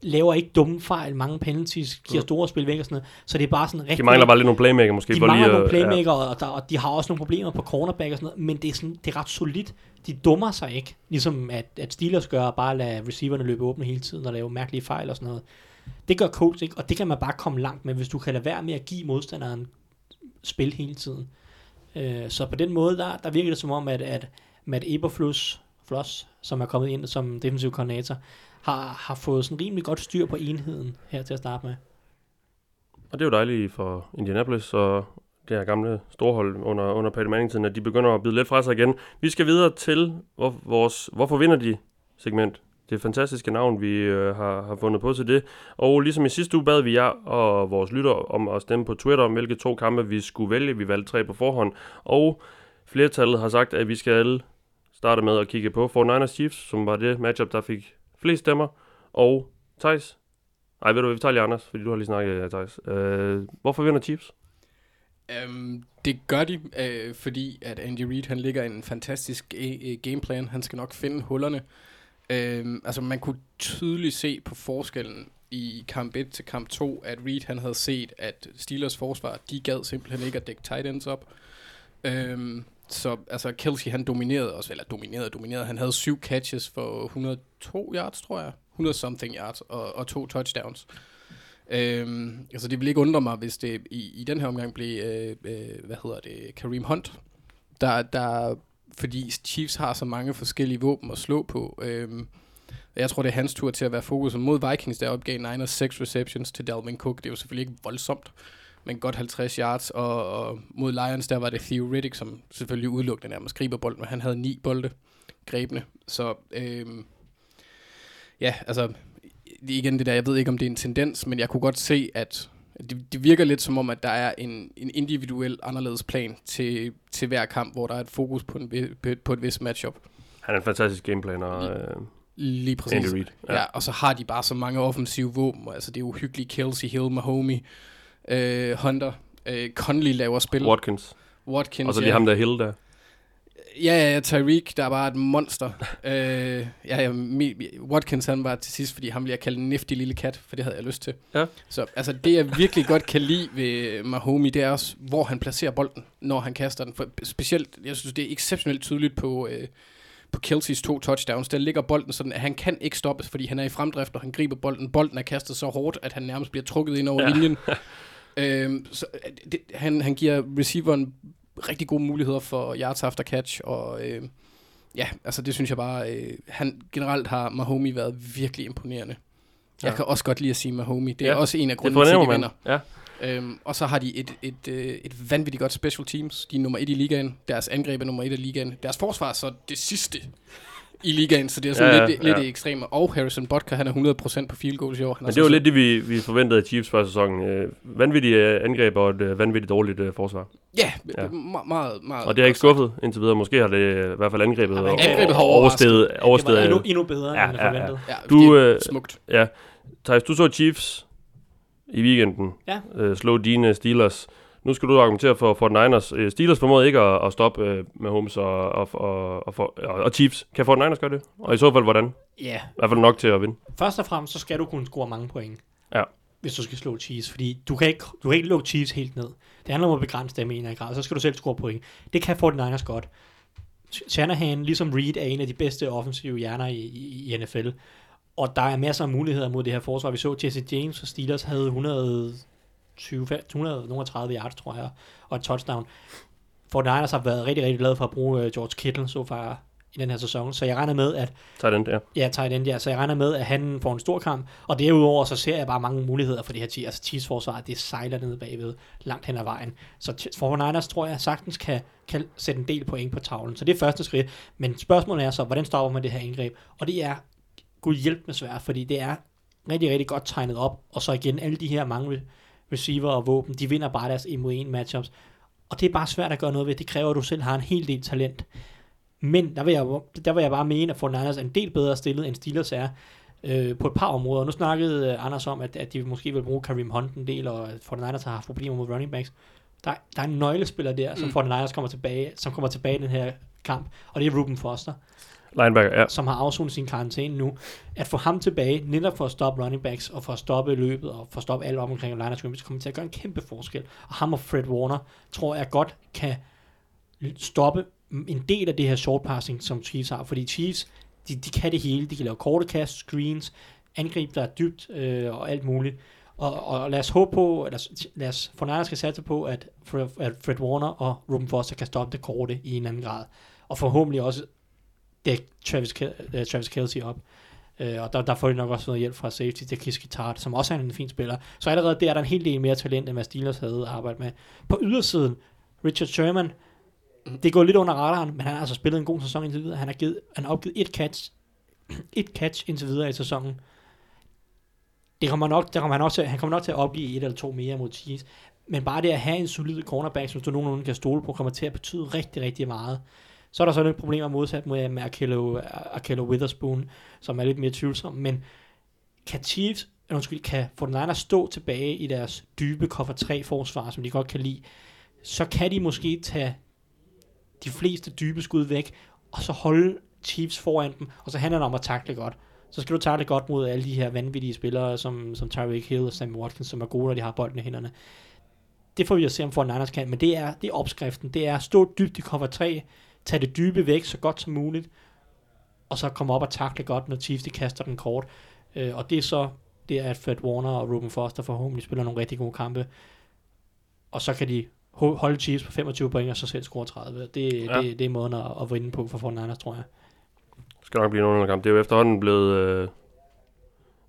Laver ikke dumme fejl. Mange penalties. Giver store spil væk og sådan noget. Så det er bare sådan rigtig... De mangler bare lidt nogle playmaker, måske. De for mangler lige nogle playmaker, og, der, og de har også nogle problemer på cornerback og sådan noget, men det er, sådan, det er ret solidt. De dummer sig ikke, ligesom at, at Steelers gør, bare lade receiverne løbe åbne hele tiden og lave mærkelige fejl og sådan noget. Det gør Colts ikke, og det kan man bare komme langt med, hvis du kan lade være med at give modstanderen spil hele tiden. Øh, så på den måde, der, der virker det som om, at, at Matt Eberflus, Floss, som er kommet ind som defensiv koordinator, har, har fået sådan rimelig godt styr på enheden her til at starte med. Og det er jo dejligt for Indianapolis og det her gamle storhold under, under Peyton Manning-tiden, at de begynder at bide lidt fra sig igen. Vi skal videre til hvor, vores Hvorfor vinder de segment. det fantastiske navn, vi øh, har, har fundet på til det. Og ligesom i sidste uge bad vi jer og vores lytter om at stemme på Twitter om, hvilke to kampe vi skulle vælge. Vi valgte tre på forhånd. Og flertallet har sagt, at vi skal starte med at kigge på 49ers Chiefs, som var det matchup, der fik flest stemmer. Og Thijs? Ej, ved du hvad, vi tager lige Anders, fordi du har lige snakket, Thijs. Øh, hvorfor vinder Chiefs? Um, det gør de, øh, fordi at Andy Reid han ligger en fantastisk e- gameplan. Han skal nok finde hullerne. Um, altså man kunne tydeligt se på forskellen i kamp 1 til kamp 2, at Reid han havde set, at Steelers forsvar, de gad simpelthen ikke at dække tight ends op. Um, så altså Kelsey han dominerede også, eller dominerede, dominerede. Han havde syv catches for 102 yards, tror jeg. 100 something yards og, og to touchdowns. Øhm, altså det ville ikke undre mig, hvis det i, i den her omgang blev, øh, øh, hvad hedder det, Kareem Hunt, der, der, fordi Chiefs har så mange forskellige våben at slå på. Øhm, jeg tror, det er hans tur til at være fokus mod Vikings, der opgav Niners 6 receptions til Dalvin Cook. Det er jo selvfølgelig ikke voldsomt, men godt 50 yards. Og, og mod Lions, der var det Theoretic, som selvfølgelig udelukkende nærmest griber bolden, men han havde ni bolde grebne. Så øhm, ja, altså igen det der, jeg ved ikke om det er en tendens, men jeg kunne godt se, at det, det virker lidt som om, at der er en, en individuel anderledes plan til, til hver kamp, hvor der er et fokus på, en, på et vist matchup. Han er en fantastisk gameplaner, øh, Lige præcis. Andy Reid. Ja. ja, og så har de bare så mange offensive våben. Altså, det er uhyggeligt. Kelsey Hill, Mahomey, øh, Hunter, øh, Conley laver spil. Watkins. Watkins, Og så lige ja. ham der Hill der. Ja, ja, ja, Tyreek, der er bare et monster. øh, ja, ja, mi- Watkins, han var til sidst, fordi han bliver kaldt en nifty lille kat, for det havde jeg lyst til. Ja. Så altså, det jeg virkelig godt kan lide ved Mahomi, det er også, hvor han placerer bolden, når han kaster den. For specielt, jeg synes, det er exceptionelt tydeligt på, øh, på Kelseys to touchdowns. Der ligger bolden sådan, at han kan ikke stoppes, fordi han er i fremdrift, og han griber bolden. Bolden er kastet så hårdt, at han nærmest bliver trukket ind over ja. linjen. øhm, så øh, det, han, han giver receiveren rigtig gode muligheder for yards after catch, og øh, ja, altså det synes jeg bare, øh, han generelt har Mahomi været virkelig imponerende. Jeg Ja. kan også godt lide at sige Mahomi. Det er Ja, også en af grundene til, at de vinder. Ja. Øhm, og så har de et, et, øh, et vanvittigt godt special teams. De er nummer et i ligaen. Deres angreb er nummer et i ligaen. Deres forsvar er så det sidste i ligaen, så det er sådan Ja, ja, ja, lidt, lidt ja. det ekstreme. Og Harrison Butker, han er 100% på field goals i år. Han er Men det var lidt det, vi, vi forventede af Chiefs første sæson. Øh, vanvittige øh, angreb og et øh, vanvittigt dårligt øh, forsvar. Ja, Ja. ja. meget, meget. Og det har ikke skuffet indtil videre. Måske har det øh, i hvert fald angrebet, Ja, angrebet har og- overrasket. oversteget. Det var endnu, øh, endnu bedre, Ja, end ja, ja. forventet. Ja, Du, det er øh, smukt. Ja. Thijs, du så Chiefs i weekenden Ja. øh, slå dine Steelers. Nu skal du argumentere for, for Niners. Øh, Steelers formåede ikke at, at stoppe øh, med Holmes og, og, og, og, for, og, og Chiefs. Kan 49ers gøre det? Og i så fald, hvordan? Ja, I hvert fald nok til at vinde. først og fremmest, så skal du kunne score mange point. Ja. Hvis du skal slå Chiefs, fordi du kan ikke, du kan ikke lukke Chiefs helt ned. Det handler om at begrænse dem i en eller anden grad, så skal du selv score point. Det kan 49ers godt. Shanahan, ligesom Reed, er en af de bedste offensive hjerner i, i, i NFL. Og der er masser af muligheder mod det her forsvar. Vi så Jesse James og Steelers havde 120, 130 yards, tror jeg, og et touchdown. 49ers har været rigtig, rigtig glade for at bruge øh, George Kittle så far i den her sæson. Så jeg regner med, at Tag den der. Ja, tight end, ja. Så jeg regner med, at han får en stor kamp. Og derudover, så ser jeg bare mange muligheder for det her Chiefs. Altså Chiefs forsvar, det sejler ned bagved langt hen ad vejen. Så Ch- 49ers tror jeg sagtens kan, kan sætte en del point på tavlen. Så det er første skridt. Men spørgsmålet er så, hvordan stopper man det her indgreb? Og det er gud hjælp med svært, fordi det er rigtig, rigtig godt tegnet op. Og så igen, alle de her mange receiver og våben, de vinder bare deres 1 mod 1 matchups. Og det er bare svært at gøre noget ved. Det kræver, at du selv har en hel del talent. Men der vil jeg, der vil jeg bare mene, at 49ers er en del bedre stillet, end Steelers er øh, på et par områder. Nu snakkede øh, Anders om, at, at de måske vil bruge Kareem Hunt en del, og at 49ers har haft problemer med running backs. Der, der er en nøglespiller der, som Mm. 49ers kommer tilbage, som kommer tilbage i den her kamp, og det er Ruben Foster, Linebacker, ja. som har afsonet sin karantæne nu. At få ham tilbage, netop for at stoppe running backs, og for at stoppe løbet, og for at stoppe alt omkring line of scrimmage, kommer til at gøre en kæmpe forskel. Og ham og Fred Warner, tror jeg godt kan stoppe en del af det her short passing, som Chiefs har. Fordi Chiefs, de, de kan det hele. De kan lave korte kast, screens, angreb, der er dybt øh, og alt muligt. Og, og lad os håbe på, lad os, lad os, for skal satse på, at Fred, at Fred Warner og Ruben Foster kan stoppe det korte i en anden grad. Og forhåbentlig også dække Travis, uh, Travis Kelsey op. Uh, og der, der får de nok også noget hjælp fra safety til Kiski Tart, som også er en fin spiller. Så allerede der er der en hel del mere talent, end hvad Steelers havde arbejdet med. På ydersiden, Richard Sherman, det går lidt under radaren, men han har altså spillet en god sæson indtil videre. Han har, givet, han har opgivet et catch et catch indtil videre i sæsonen. Det kommer nok, det kommer han, også, til- han kommer nok til at opgive et eller to mere mod Chiefs. Men bare det at have en solid cornerback, som du nogenlunde kan stole på, kommer til at betyde rigtig, rigtig meget. Så er der sådan lidt problemer modsat med, med Akello, Akello Witherspoon, som er lidt mere tvivlsom. Men kan Chiefs, øh, undskyld, kan 49ers stå tilbage i deres dybe cover 3 forsvar, som de godt kan lide, så kan de måske tage de fleste dybe skud væk, og så holde Chiefs foran dem, og så handler det om at takle godt. Så skal du takle godt mod alle de her vanvittige spillere, som, som Tyreek Hill og Sammy Watkins, som er gode, når de har bolden i hænderne. Det får vi at se, om 49ers kan, men det er, det er opskriften. Det er at stå dybt i cover 3, tage det dybe væk så godt som muligt, og så komme op og takle godt, når Chiefs de kaster den kort. Øh, og det er så, det er, at Fred Warner og Ruben Foster forhåbentlig spiller nogle rigtig gode kampe, og så kan de ho- holde Chiefs på 25 point, og så selv score 30. Det, Ja. det, det er måden at, at vinde på for 49ers, tror jeg. Det skal nok blive nogen kamp. Det er jo efterhånden blevet... Øh,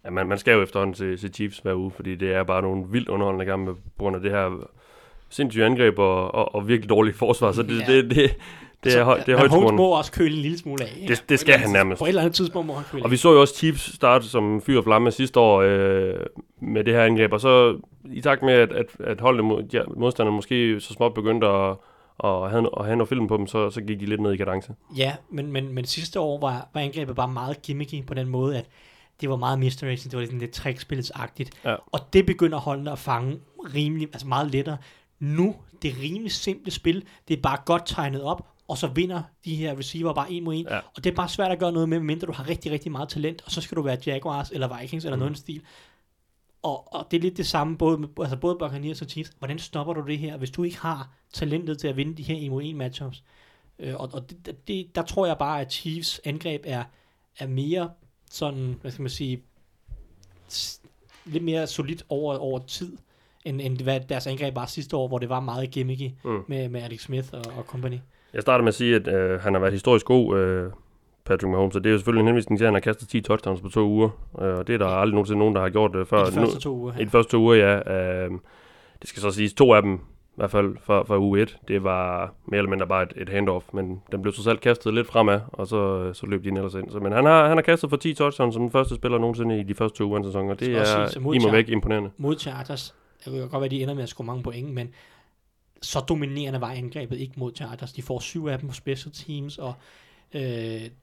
ja, man, man skal jo efterhånden se, se Chiefs hver uge, fordi det er bare nogle vildt underholdende kampe på grund af det her sindssyge angreb og, og, og virkelig dårlige forsvar. Så det, Ja. det, det, det, er, høj, det er højt Holmes må også køle en lille smule af. ikke? Det, det skal han nærmest. På et eller andet tidspunkt må han køle Og vi så jo også Chiefs starte som fyr og flamme sidste år øh, med det her angreb, og så i takt med, at, at, at holdene mod, ja, modstanderne måske så småt begyndte at, at, have, at have noget film på dem, så, så gik de lidt ned i kadence. Ja, men, men, men sidste år var, var angrebet bare meget gimmicky på den måde, at det var meget misdirection, det var sådan lidt trickspillets-agtigt. Ja. Og det begynder holdene at fange rimelig, altså meget lettere. Nu, det er rimelig simple spil, det er bare godt tegnet op, og så vinder de her receiver bare en mod en. Ja. Og det er bare svært at gøre noget med, medmindre du har rigtig, rigtig meget talent, og så skal du være Jaguars eller Vikings eller mm. noget stil. Og, og det er lidt det samme, både, med, altså både Buccaneers og Chiefs. Hvordan stopper du det her, hvis du ikke har talentet til at vinde de her 1 mod 1 matchups? Øh, og og det, det, der tror jeg bare, at Chiefs angreb er, er mere sådan, hvad skal man sige, lidt mere solidt over, over tid, end, end hvad deres angreb var sidste år, hvor det var meget gimmicky Mm. mm. med, med Alex Smith og, og company. Jeg starter med at sige, at øh, han har været historisk god, øh, Patrick Mahomes, og det er jo selvfølgelig en henvisning til, at han har kastet 10 touchdowns på to uger, øh, og det er der aldrig nogensinde nogen, der har gjort øh, før. I de første to uger. I de første to uger, ja. Øh, det skal så siges, to af dem, i hvert fald fra, fra uge 1, det var mere eller mindre bare et, et handoff, men den blev så selv kastet lidt fremad, og så, så løb de ind ellers ind. Så, men han har, han har kastet for 10 touchdowns som den første spiller nogensinde i de første to uger af en sæson, og det er i Char- væk imponerende. mod Chargers, jeg kan godt være, at de ender med at score mange point, men så dominerende var angrebet ikke mod Chargers. De får syv af dem på special teams, og øh,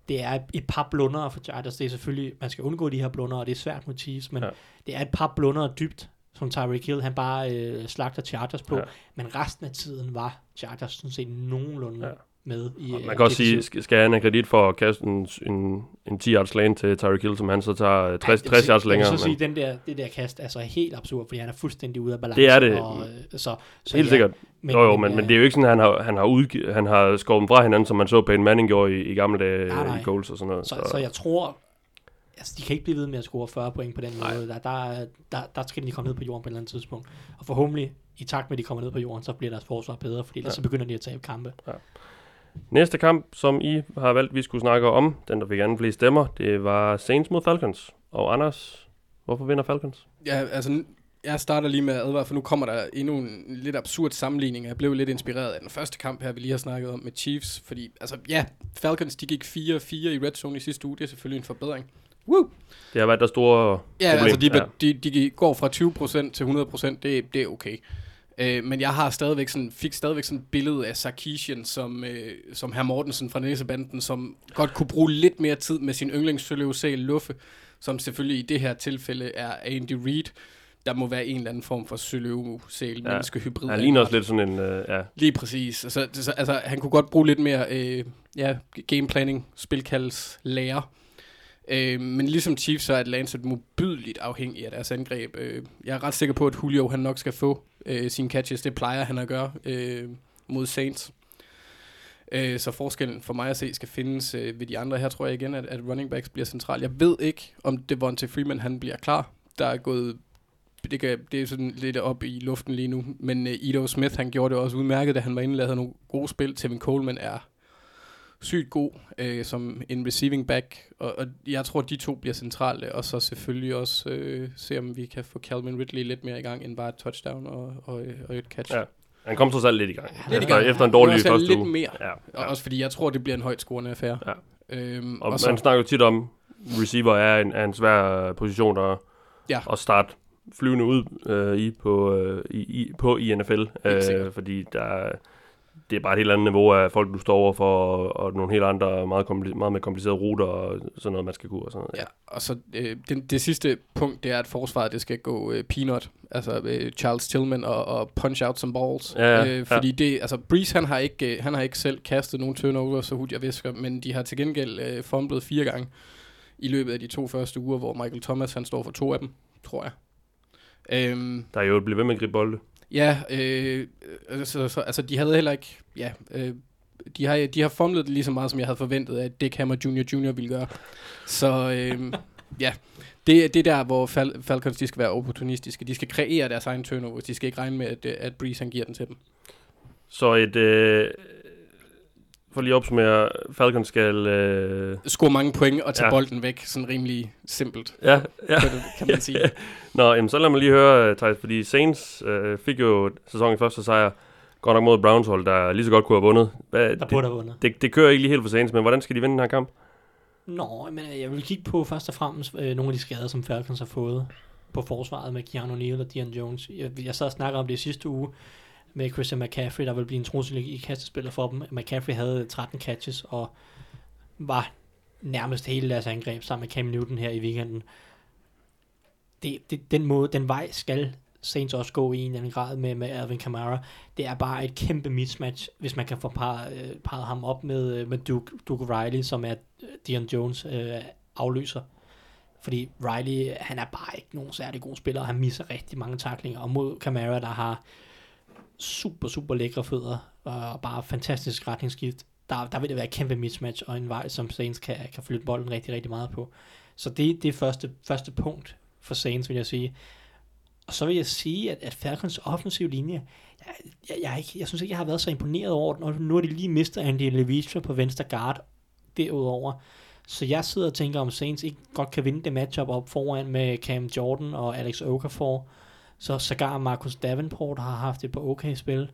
det er et par blunder for Chargers. Det er selvfølgelig, man skal undgå de her blunder, og det er svært mod Chiefs, men Ja. det er et par blunder dybt, som Tyreek Hill, han bare øh, slagter Chargers på, ja. men resten af tiden var Chargers sådan set nogenlunde Ja. Ja. med i Og øh, man kan også sige, skal, han have kredit for at kaste en, en, en 10 yards lane til Tyreek Hill, som han så tager øh, 60, jeg vil 60 sige- yards Jeg vil længere. så sige, Men den der, det der kast er så helt absurd, fordi han er fuldstændig ude af balance. Det er det. Og, øh, så, så helt sikkert. Men, jo, jo, men, øh, men det er jo ikke sådan, at han har, han har, udgi- han har skåret dem fra hinanden, som man så Peyton Manning gjorde i, i gamle dage Nej, nej. i goals og sådan noget. Så, så, så jeg tror, altså de kan ikke blive ved med at score 40 point på den Nej. måde. Der, der, der, der skal de komme ned på jorden på et eller andet tidspunkt. Og forhåbentlig, i takt med, at de kommer ned på jorden, så bliver deres forsvar bedre, fordi ellers Ja. så begynder de at tabe kampe. Næste kamp, som I har valgt, vi skulle snakke om, den der fik anden flest stemmer, det var Saints mod Falcons. Og Anders, hvorfor vinder Falcons? Ja, altså, jeg starter lige med at advare, for nu kommer der endnu en lidt absurd sammenligning. Jeg blev lidt inspireret af den første kamp her, vi lige har snakket om med Chiefs. Fordi, altså, ja, Falcons, de gik 4-4 i red zone i sidste uge. Det er selvfølgelig en forbedring. Woo! Det har været der store Ja, problem. altså, de, ja. De, de går fra 20% til 100%, det, det er okay. Øh, men jeg har stadigvæk sådan, fik stadigvæk sådan et billede af Sarkisian, som, øh, som herr Mortensen fra Næsebanden, som godt kunne bruge lidt mere tid med sin yndlingssøløvsæl Luffe, som selvfølgelig i det her tilfælde er Andy Reid, der må være en eller anden form for søløvsæl, Ja. menneskehybrid. Han ligner også lidt sådan en, øh, ja, Lige præcis. Altså, så, altså, han kunne godt bruge lidt mere øh, ja, gameplanning, spilkalds, lærer. Øh, men ligesom Chiefs, så er Atlanta modbydeligt afhængig af deres angreb. Øh, jeg er ret sikker på, at Julio han nok skal få øh, sine catches. Det plejer han at gøre øh, mod Saints. Øh, så forskellen for mig at se skal findes øh, ved de andre. Her tror jeg igen, at, at running backs bliver central. Jeg ved ikke, om Devontae Freeman han bliver klar. Der er gået det, kan, det er sådan lidt op i luften lige nu. Men øh, uh, Ido Smith, han gjorde det også udmærket, da han var inde og lavede nogle gode spil. Tevin Coleman er sygt god øh, som en receiving back, og, og jeg tror, de to bliver centrale, og så selvfølgelig også øh, se, om vi kan få Calvin Ridley lidt mere i gang, end bare et touchdown og, og, og et catch. Ja. han kom trods alt lidt i gang. Lidt i Efter, gang. efter en dårlig første lidt uge. mere. Ja, Og ja. også fordi jeg tror, det bliver en højt scorende affære. Ja. Øhm, Og, og så, man snakker jo tit om, receiver er en, er en svær øh, position at, Ja. at starte flyvende ud øh, i, på, øh, i, i, på i NFL. Øh, fordi der, er- det er bare et helt andet niveau af folk, du står over for, og, og nogle helt andre, meget, kompli- meget mere komplicerede ruter og sådan noget, man skal kunne. Og sådan noget. Ja, og så øh, det, det sidste punkt, det er, at forsvaret det skal gå øh, peanut. Altså øh, Charles Tillman og, og punch out some balls. Ja, ja, øh, fordi det, altså Breeze, han har, ikke, øh, han har ikke selv kastet nogen turnover, så hurtigt jeg visker, men de har til gengæld øh, fumblet fire gange i løbet af de to første uger, hvor Michael Thomas, han står for to af dem, tror jeg. Øhm, Der er jo blevet ved med at gribe bolde. Ja, øh, altså, så, altså de havde heller ikke, ja, øh, de har, de har formlet det lige så meget, som jeg havde forventet, at Dick Hammer Jr. Jr. ville gøre. Så øh, ja, det, det er der, hvor Fal- Falcons de skal være opportunistiske. De skal kreere deres egen turnovers. De skal ikke regne med, at, at Breeze han giver den til dem. Så et... Øh, for lige at opsummere, Falcons skal... Øh, Score mange point og tage Ja. bolden væk, sådan rimelig simpelt, ja, ja. kan, det, kan man sige. Nå, jamen, så lad mig lige høre, Thijs, fordi Saints øh, fik jo sæsonens første sejr, godt nok mod Browns hold, der lige så godt kunne have vundet. Hvad, Der burde have vundet. det, det, det kører ikke lige helt for Saints, men hvordan skal de vinde den her kamp? Nå, men øh, jeg vil kigge på først og fremmest øh, nogle af de skader, som Falcons har fået på forsvaret med Keanu Neal og Dion Jones. Jeg, jeg sad og snakkede om det i sidste uge med Christian McCaffrey, der vil blive en trussel i kastespillet for dem. McCaffrey havde 13 catches og var nærmest hele deres angreb sammen med Cam Newton her i weekenden. Det, det, den måde, den vej skal Saints også gå i en eller anden grad med, med Alvin Kamara. Det er bare et kæmpe mismatch, hvis man kan få parret, øh, parret ham op med, øh, med Duke, Duke Riley, som er øh, Dion Jones øh, afløser. Fordi Riley, han er bare ikke nogen særlig god spiller, og han misser rigtig mange taklinger. Og mod Kamara, der har super, super lækre fødder, og bare fantastisk retningsskift, der, der vil det være et kæmpe mismatch, og en vej, som Saints kan, kan flytte bolden rigtig, rigtig meget på. Så det, det er første, første punkt for Saints, vil jeg sige. Og så vil jeg sige, at, at Falcons offensiv linje, jeg, jeg, jeg, ikke, jeg synes ikke, jeg har været så imponeret over den, og nu har de lige mistet Andy Levistra på venstre guard derudover. Så jeg sidder og tænker, om Saints ikke godt kan vinde det matchup op foran med Cam Jordan og Alex Okafor. Så sågar Marcus Davenport har haft et på okay spil.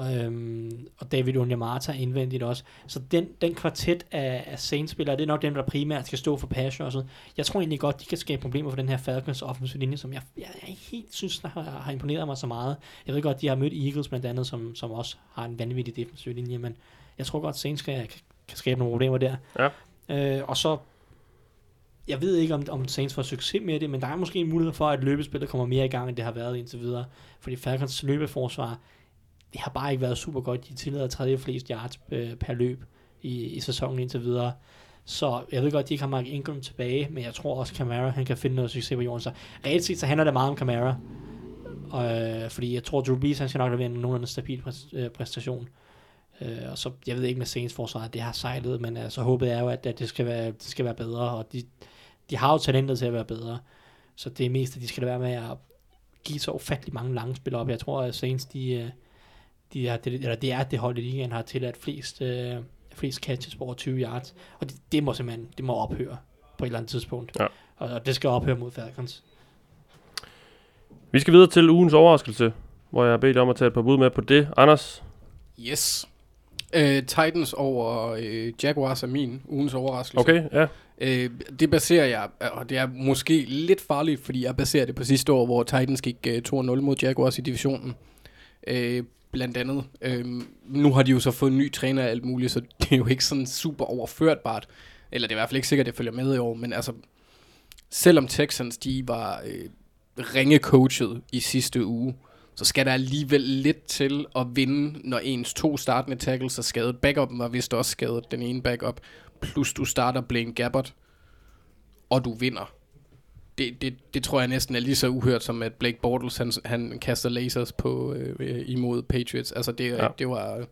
Øhm, og David Onyemata indvendigt også. Så den, den kvartet af, af Saints-spillere, det er nok dem, der primært skal stå for pass rushet. Jeg tror egentlig godt, de kan skabe problemer for den her Falcons offensive linje, som jeg, jeg, jeg helt synes har, har imponeret mig så meget. Jeg ved godt, de har mødt Eagles blandt andet, som, som også har en vanvittig defensiv linje, men jeg tror godt, Saints kan, kan, kan skabe nogle problemer der. Ja. Øh, og så jeg ved ikke, om, om Saints får succes med det, men der er måske en mulighed for, at løbespillet kommer mere i gang, end det har været indtil videre. Fordi Falcons løbeforsvar, det har bare ikke været super godt. De tillader tredje flest yards øh, per løb i, i sæsonen indtil videre. Så jeg ved godt, de ikke har Mark Ingram tilbage, men jeg tror også, Camara han kan finde noget succes på jorden. Så reelt set, så handler det meget om Camara. Øh, fordi jeg tror, Drew Brees, han skal nok levere en nogenlunde stabil præstation. øh, præstation. Øh, og så, jeg ved ikke med Saints forsvar, at det har sejlet, men altså, håbet er jo, at, at det, skal være, det skal være bedre, og de, de har jo talentet til at være bedre. Så det er mest, at de skal være med at give så ufattelig mange lange spil op. Jeg tror, at Saints, de, øh, de er, det, eller det er det hold i ligaen, har tilladt flest, øh, flest catches på over 20 yards. Og det, det må simpelthen det må ophøre på et eller andet tidspunkt. Ja. Og, og det skal ophøre mod Falcons. Vi skal videre til ugens overraskelse, hvor jeg har bedt om at tage et par bud med på det. Anders, Yes. Øh, Titans over øh, Jaguars er min ugens overraskelse. okay, ja. Øh, det baserer jeg, og det er måske lidt farligt, fordi jeg baserer det på sidste år, hvor Titans gik øh, 2-0 mod Jaguars i divisionen. Øh, blandt andet. Øh, nu har de jo så fået en ny træner og alt muligt, så det er jo ikke sådan super overførtbart. Eller det er i hvert fald ikke sikkert, at jeg følger med i år, men altså, selvom Texans de var øh, ringe coachet i sidste uge, så skal der alligevel lidt til at vinde, når ens to startende tackles er skadet. Backupen var vist også skadet, den ene backup. Plus du starter Blaine Gabbert, og du vinder. Det, det, det tror jeg næsten er lige så uhørt, som at Blake Bortles, han, han kaster lasers på øh, imod Patriots. Altså det, Ja. ja. det var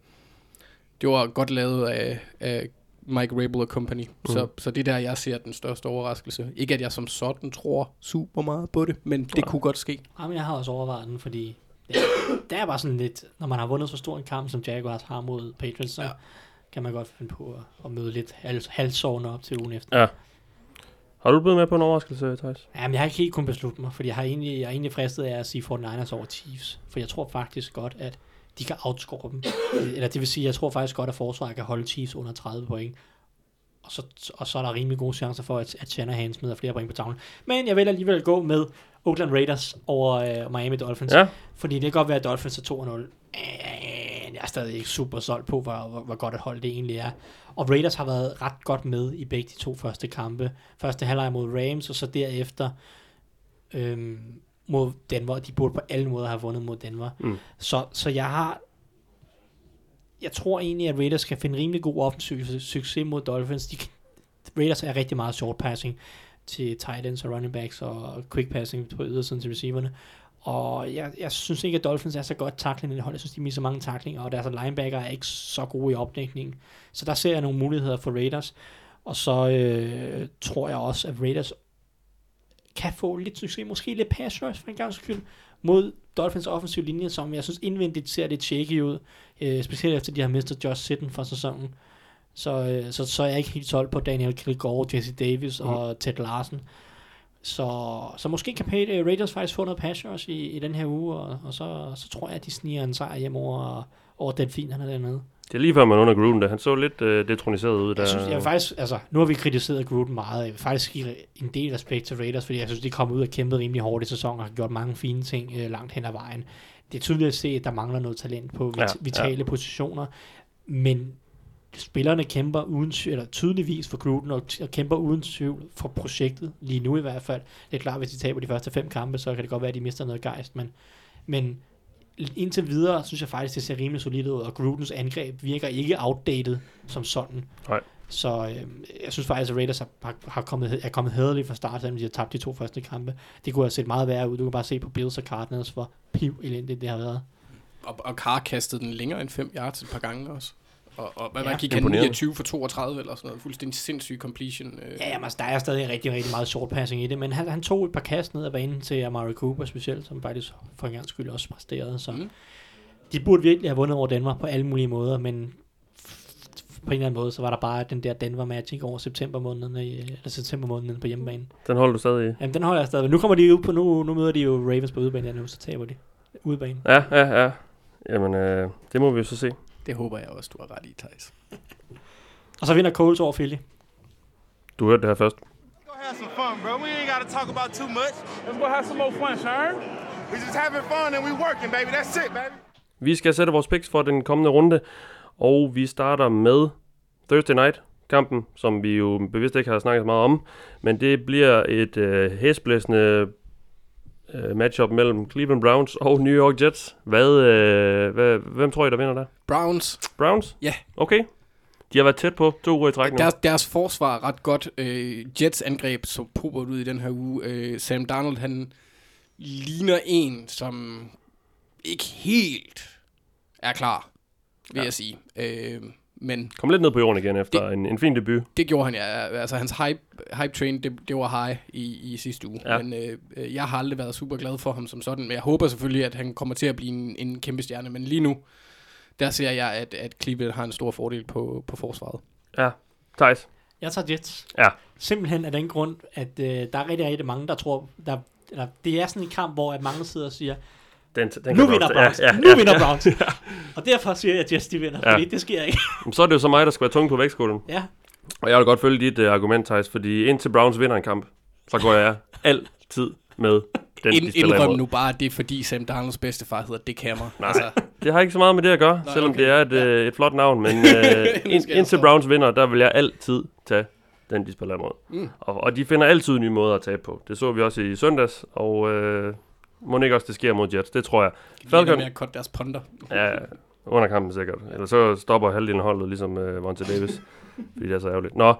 det var godt lavet af, af Mike Rabel og company. Mm. Så, så det er der, jeg ser den største overraskelse. Ikke at jeg som sådan tror super meget på det, men det kunne godt ske. Jamen, jeg har også overvejet den, fordi det, er bare sådan lidt, når man har vundet så stor en kamp, som Jaguars har mod Patriots, så ja. Kan man godt finde på at, at møde lidt hals, halssårende op til ugen efter. Ja. Har du et bud med på en overraskelse, Thijs? Jamen, jeg har ikke helt kunnet beslutte mig, fordi jeg har egentlig, jeg er egentlig fristet af at sige 49ers over Chiefs, for jeg tror faktisk godt, at de kan outscore dem. Eller det vil sige, jeg tror faktisk godt, at forsvaret kan holde Chiefs under 30 point. og så, og så er der rimelig gode chancer for, at, at Shanahan smider flere point på tavlen. Men jeg vil alligevel gå med Oakland Raiders over øh, Miami Dolphins. Ja. Fordi det kan godt være, at Dolphins er 2-0. Øh, Jeg er stadig ikke super solgt på, hvor, hvor, hvor godt et hold det egentlig er. Og Raiders har været ret godt med i begge de to første kampe. Første halvleg mod Rams, og så derefter øhm, mod Denver. De burde på alle måder have vundet mod Denver. Mm. Så, så jeg har... Jeg tror egentlig, at Raiders kan finde rimelig god offensiv su- succes mod Dolphins. De, Raiders er rigtig meget short passing til tight ends og running backs og quick passing på ydersiden til receiverne. Og jeg, jeg synes ikke, at Dolphins er så godt tackling i hold. Jeg synes, de misser mange taklinger, og deres linebacker er ikke så gode i opdækningen. Så der ser jeg nogle muligheder for Raiders. Og så øh, tror jeg også, at Raiders kan få lidt succes, måske lidt pass rush for en gang skyld, mod Dolphins offensiv linje, som jeg synes indvendigt ser lidt shaky ud, øh, specielt efter de har mistet Josh Sitten for sæsonen. Så, øh, så, så er jeg ikke helt solgt på Daniel Kilgore, Jesse Davis Mhm. og Ted Larsen. Så, så måske kan Raiders faktisk få noget pass rush i, i den her uge, og, og så, så tror jeg, at de sniger en sejr hjem over, over delfinerne dernede. Det er lige før man under Gruden, der han så lidt øh, detroniseret ud. Der. Jeg synes, jeg vil faktisk, altså, nu har vi kritiseret Gruden meget. Jeg vil faktisk give en del respekt til Raiders, fordi jeg synes, de kom ud og kæmpede rimelig hårdt i sæsonen og har gjort mange fine ting øh, langt hen ad vejen. Det er tydeligt at se, at der mangler noget talent på vit- Ja, vitale ja. positioner, men spillerne kæmper uden tvivl, eller tydeligvis for Gruden, og, og kæmper uden tvivl for projektet, lige nu i hvert fald. Det er klart, hvis de taber de første fem kampe, så kan det godt være, at de mister noget gejst, men, men indtil videre, synes jeg faktisk, det ser rimelig solidt ud, og Grudens angreb virker ikke outdated som sådan. Nej. Så øh, jeg synes faktisk, at Raiders har, har, har kommet, er kommet hederligt fra start, selvom de har tabt de to første kampe. Det kunne have set meget værre ud. Du kan bare se på Bills og Cardinals, hvor piv elendigt det har været. Og, og Carr kastede den længere end 5 yards et par gange også. Og, og hvad Ja. ja, gik han Imponerende. 29 for 32 eller sådan noget. Fuldstændig sindssyg completion. Øh. Ja, jamen, altså, der er stadig rigtig, rigtig meget short passing i det, men han, han tog et par kast ned ad banen til Amari Cooper specielt, som faktisk for en gang skyld også præsterede. Så Mm. de burde virkelig have vundet over Denver på alle mulige måder, men på en eller anden måde, så var der bare den der Denver Magic over september måneden, eller september måneden på hjemmebane. Den holder du stadig i. Jamen, den holder jeg stadig. Nu kommer de ud på, nu, nu møder de jo Ravens på udebane, ja, nu så taber de udebane. Ja, ja, ja. Jamen, øh, det må vi jo så se. Det håber jeg også, du har ret i, Thijs. Og så vinder Coles over Philly. Du hørte det her først. Have some fun, bro. We ain't got to talk about too much. Let's go have some more fun, Sharon. We just having fun and we working, baby. That's it, baby. Vi skal sætte vores picks for den kommende runde, og vi starter med Thursday Night kampen, som vi jo bevidst ikke har snakket så meget om, men det bliver et øh, hæsblæsende øh, matchup mellem Cleveland Browns og New York Jets. Hvad, øh, hvad, hvem tror I, der vinder der? Browns, Browns? Ja. Okay. De har været tæt på to uger i træk nu. deres, deres forsvar er ret godt. Øh, Jets angreb så popert ud i den her uge. Øh, Sam Darnold, han ligner en, som ikke helt er klar, vil ja. jeg sige. Øh, men Kom lidt ned på jorden igen efter en, en fin debut. det gjorde han, ja. Altså, hans hype, hype train, det, det var high i, i sidste uge. Ja. Ja. Men øh, øh, jeg har aldrig været super glad for ham som sådan. Men jeg håber selvfølgelig, at han kommer til at blive en, en kæmpe stjerne. Men lige nu, der ser jeg, at, at Cleveland har en stor fordel på, på forsvaret. Ja. Thijs. Jeg tager Jets. Ja. Simpelthen af den grund, at øh, der er rigtig, rigtig mange, der tror, der, eller, det er sådan en kamp, hvor at mange sidder og siger, Den, den nu vinder Browns, Ja, ja, nu ja, vinder ja. Browns. Og derfor siger jeg, at Jets de vinder, Ja. fordi det sker ikke. Så er det jo så mig, der skal være tung på vægtskålen. ja, Og jeg vil godt følge dit uh, argument, Thijs, fordi indtil Browns vinder en kamp, så går jeg altid med den, Ind, de indrøm nu bare, at det er fordi Sam Darnolds bedstefar hedder Dick Hammer. Nej, Altså, det har ikke så meget med det at gøre, Nej, selvom okay. det er et, Ja. øh, et flot navn, men øh, ind, indtil. Browns vinder, der vil jeg altid tage den, de spiller imod. Mm. Og, og de finder altid nye måder at tabe på. Det så vi også i søndags, og øh, må ikke også det sker mod Jets, det tror jeg. Falcon. Falcon, med at cutte deres ponder. ja, under kampen sikkert. Eller så stopper halvdelen holdet, ligesom øh, Vontae Davis, fordi det er så ærgerligt. Nå,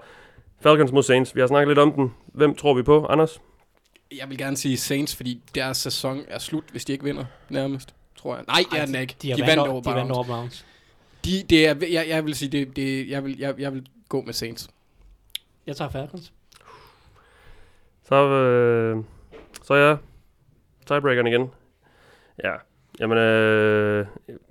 Falcons mod Saints, vi har snakket lidt om den. Hvem tror vi på, Anders? Jeg vil gerne sige Saints, fordi deres sæson er slut, hvis de ikke vinder, nærmest. Tror jeg. Nej, det er den ikke. de, de vandt, vandt over, de vandt over Browns. De, det er, jeg, jeg vil sige, det, det, jeg, vil, jeg, jeg vil gå med Saints. Jeg tager Falcons. Så, øh, så er jeg tiebreakeren igen. Ja, jamen, øh,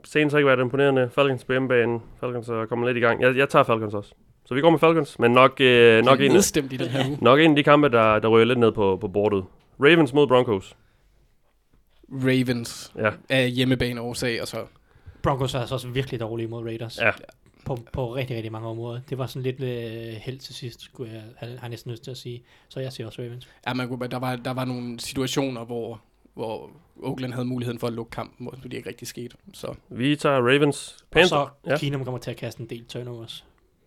Saints har ikke været imponerende. Falcons på hjemmebane. Falcons er kommet lidt i gang. Jeg, jeg tager Falcons også. Så vi går med Falcons, men nok, øh, nok, en, i den her uge. nok en af de kampe, der, der ryger lidt ned på, på bordet. Ravens mod Broncos. Ravens Ja, er hjemmebane årsag, og så Broncos er altså også virkelig dårlige mod Raiders. Ja. på, på rigtig, rigtig mange områder. Det var sådan lidt øh, held til sidst, skulle jeg have, har jeg næsten lyst til at sige. Så jeg siger også Ravens. Ja, man kunne, der, var, der var nogle situationer, hvor, hvor Oakland havde muligheden for at lukke kampen, hvor det ikke rigtig skete. Så Vi tager Ravens. Og Panther. så Ja. Keenum kommer til at kaste en del turnovers.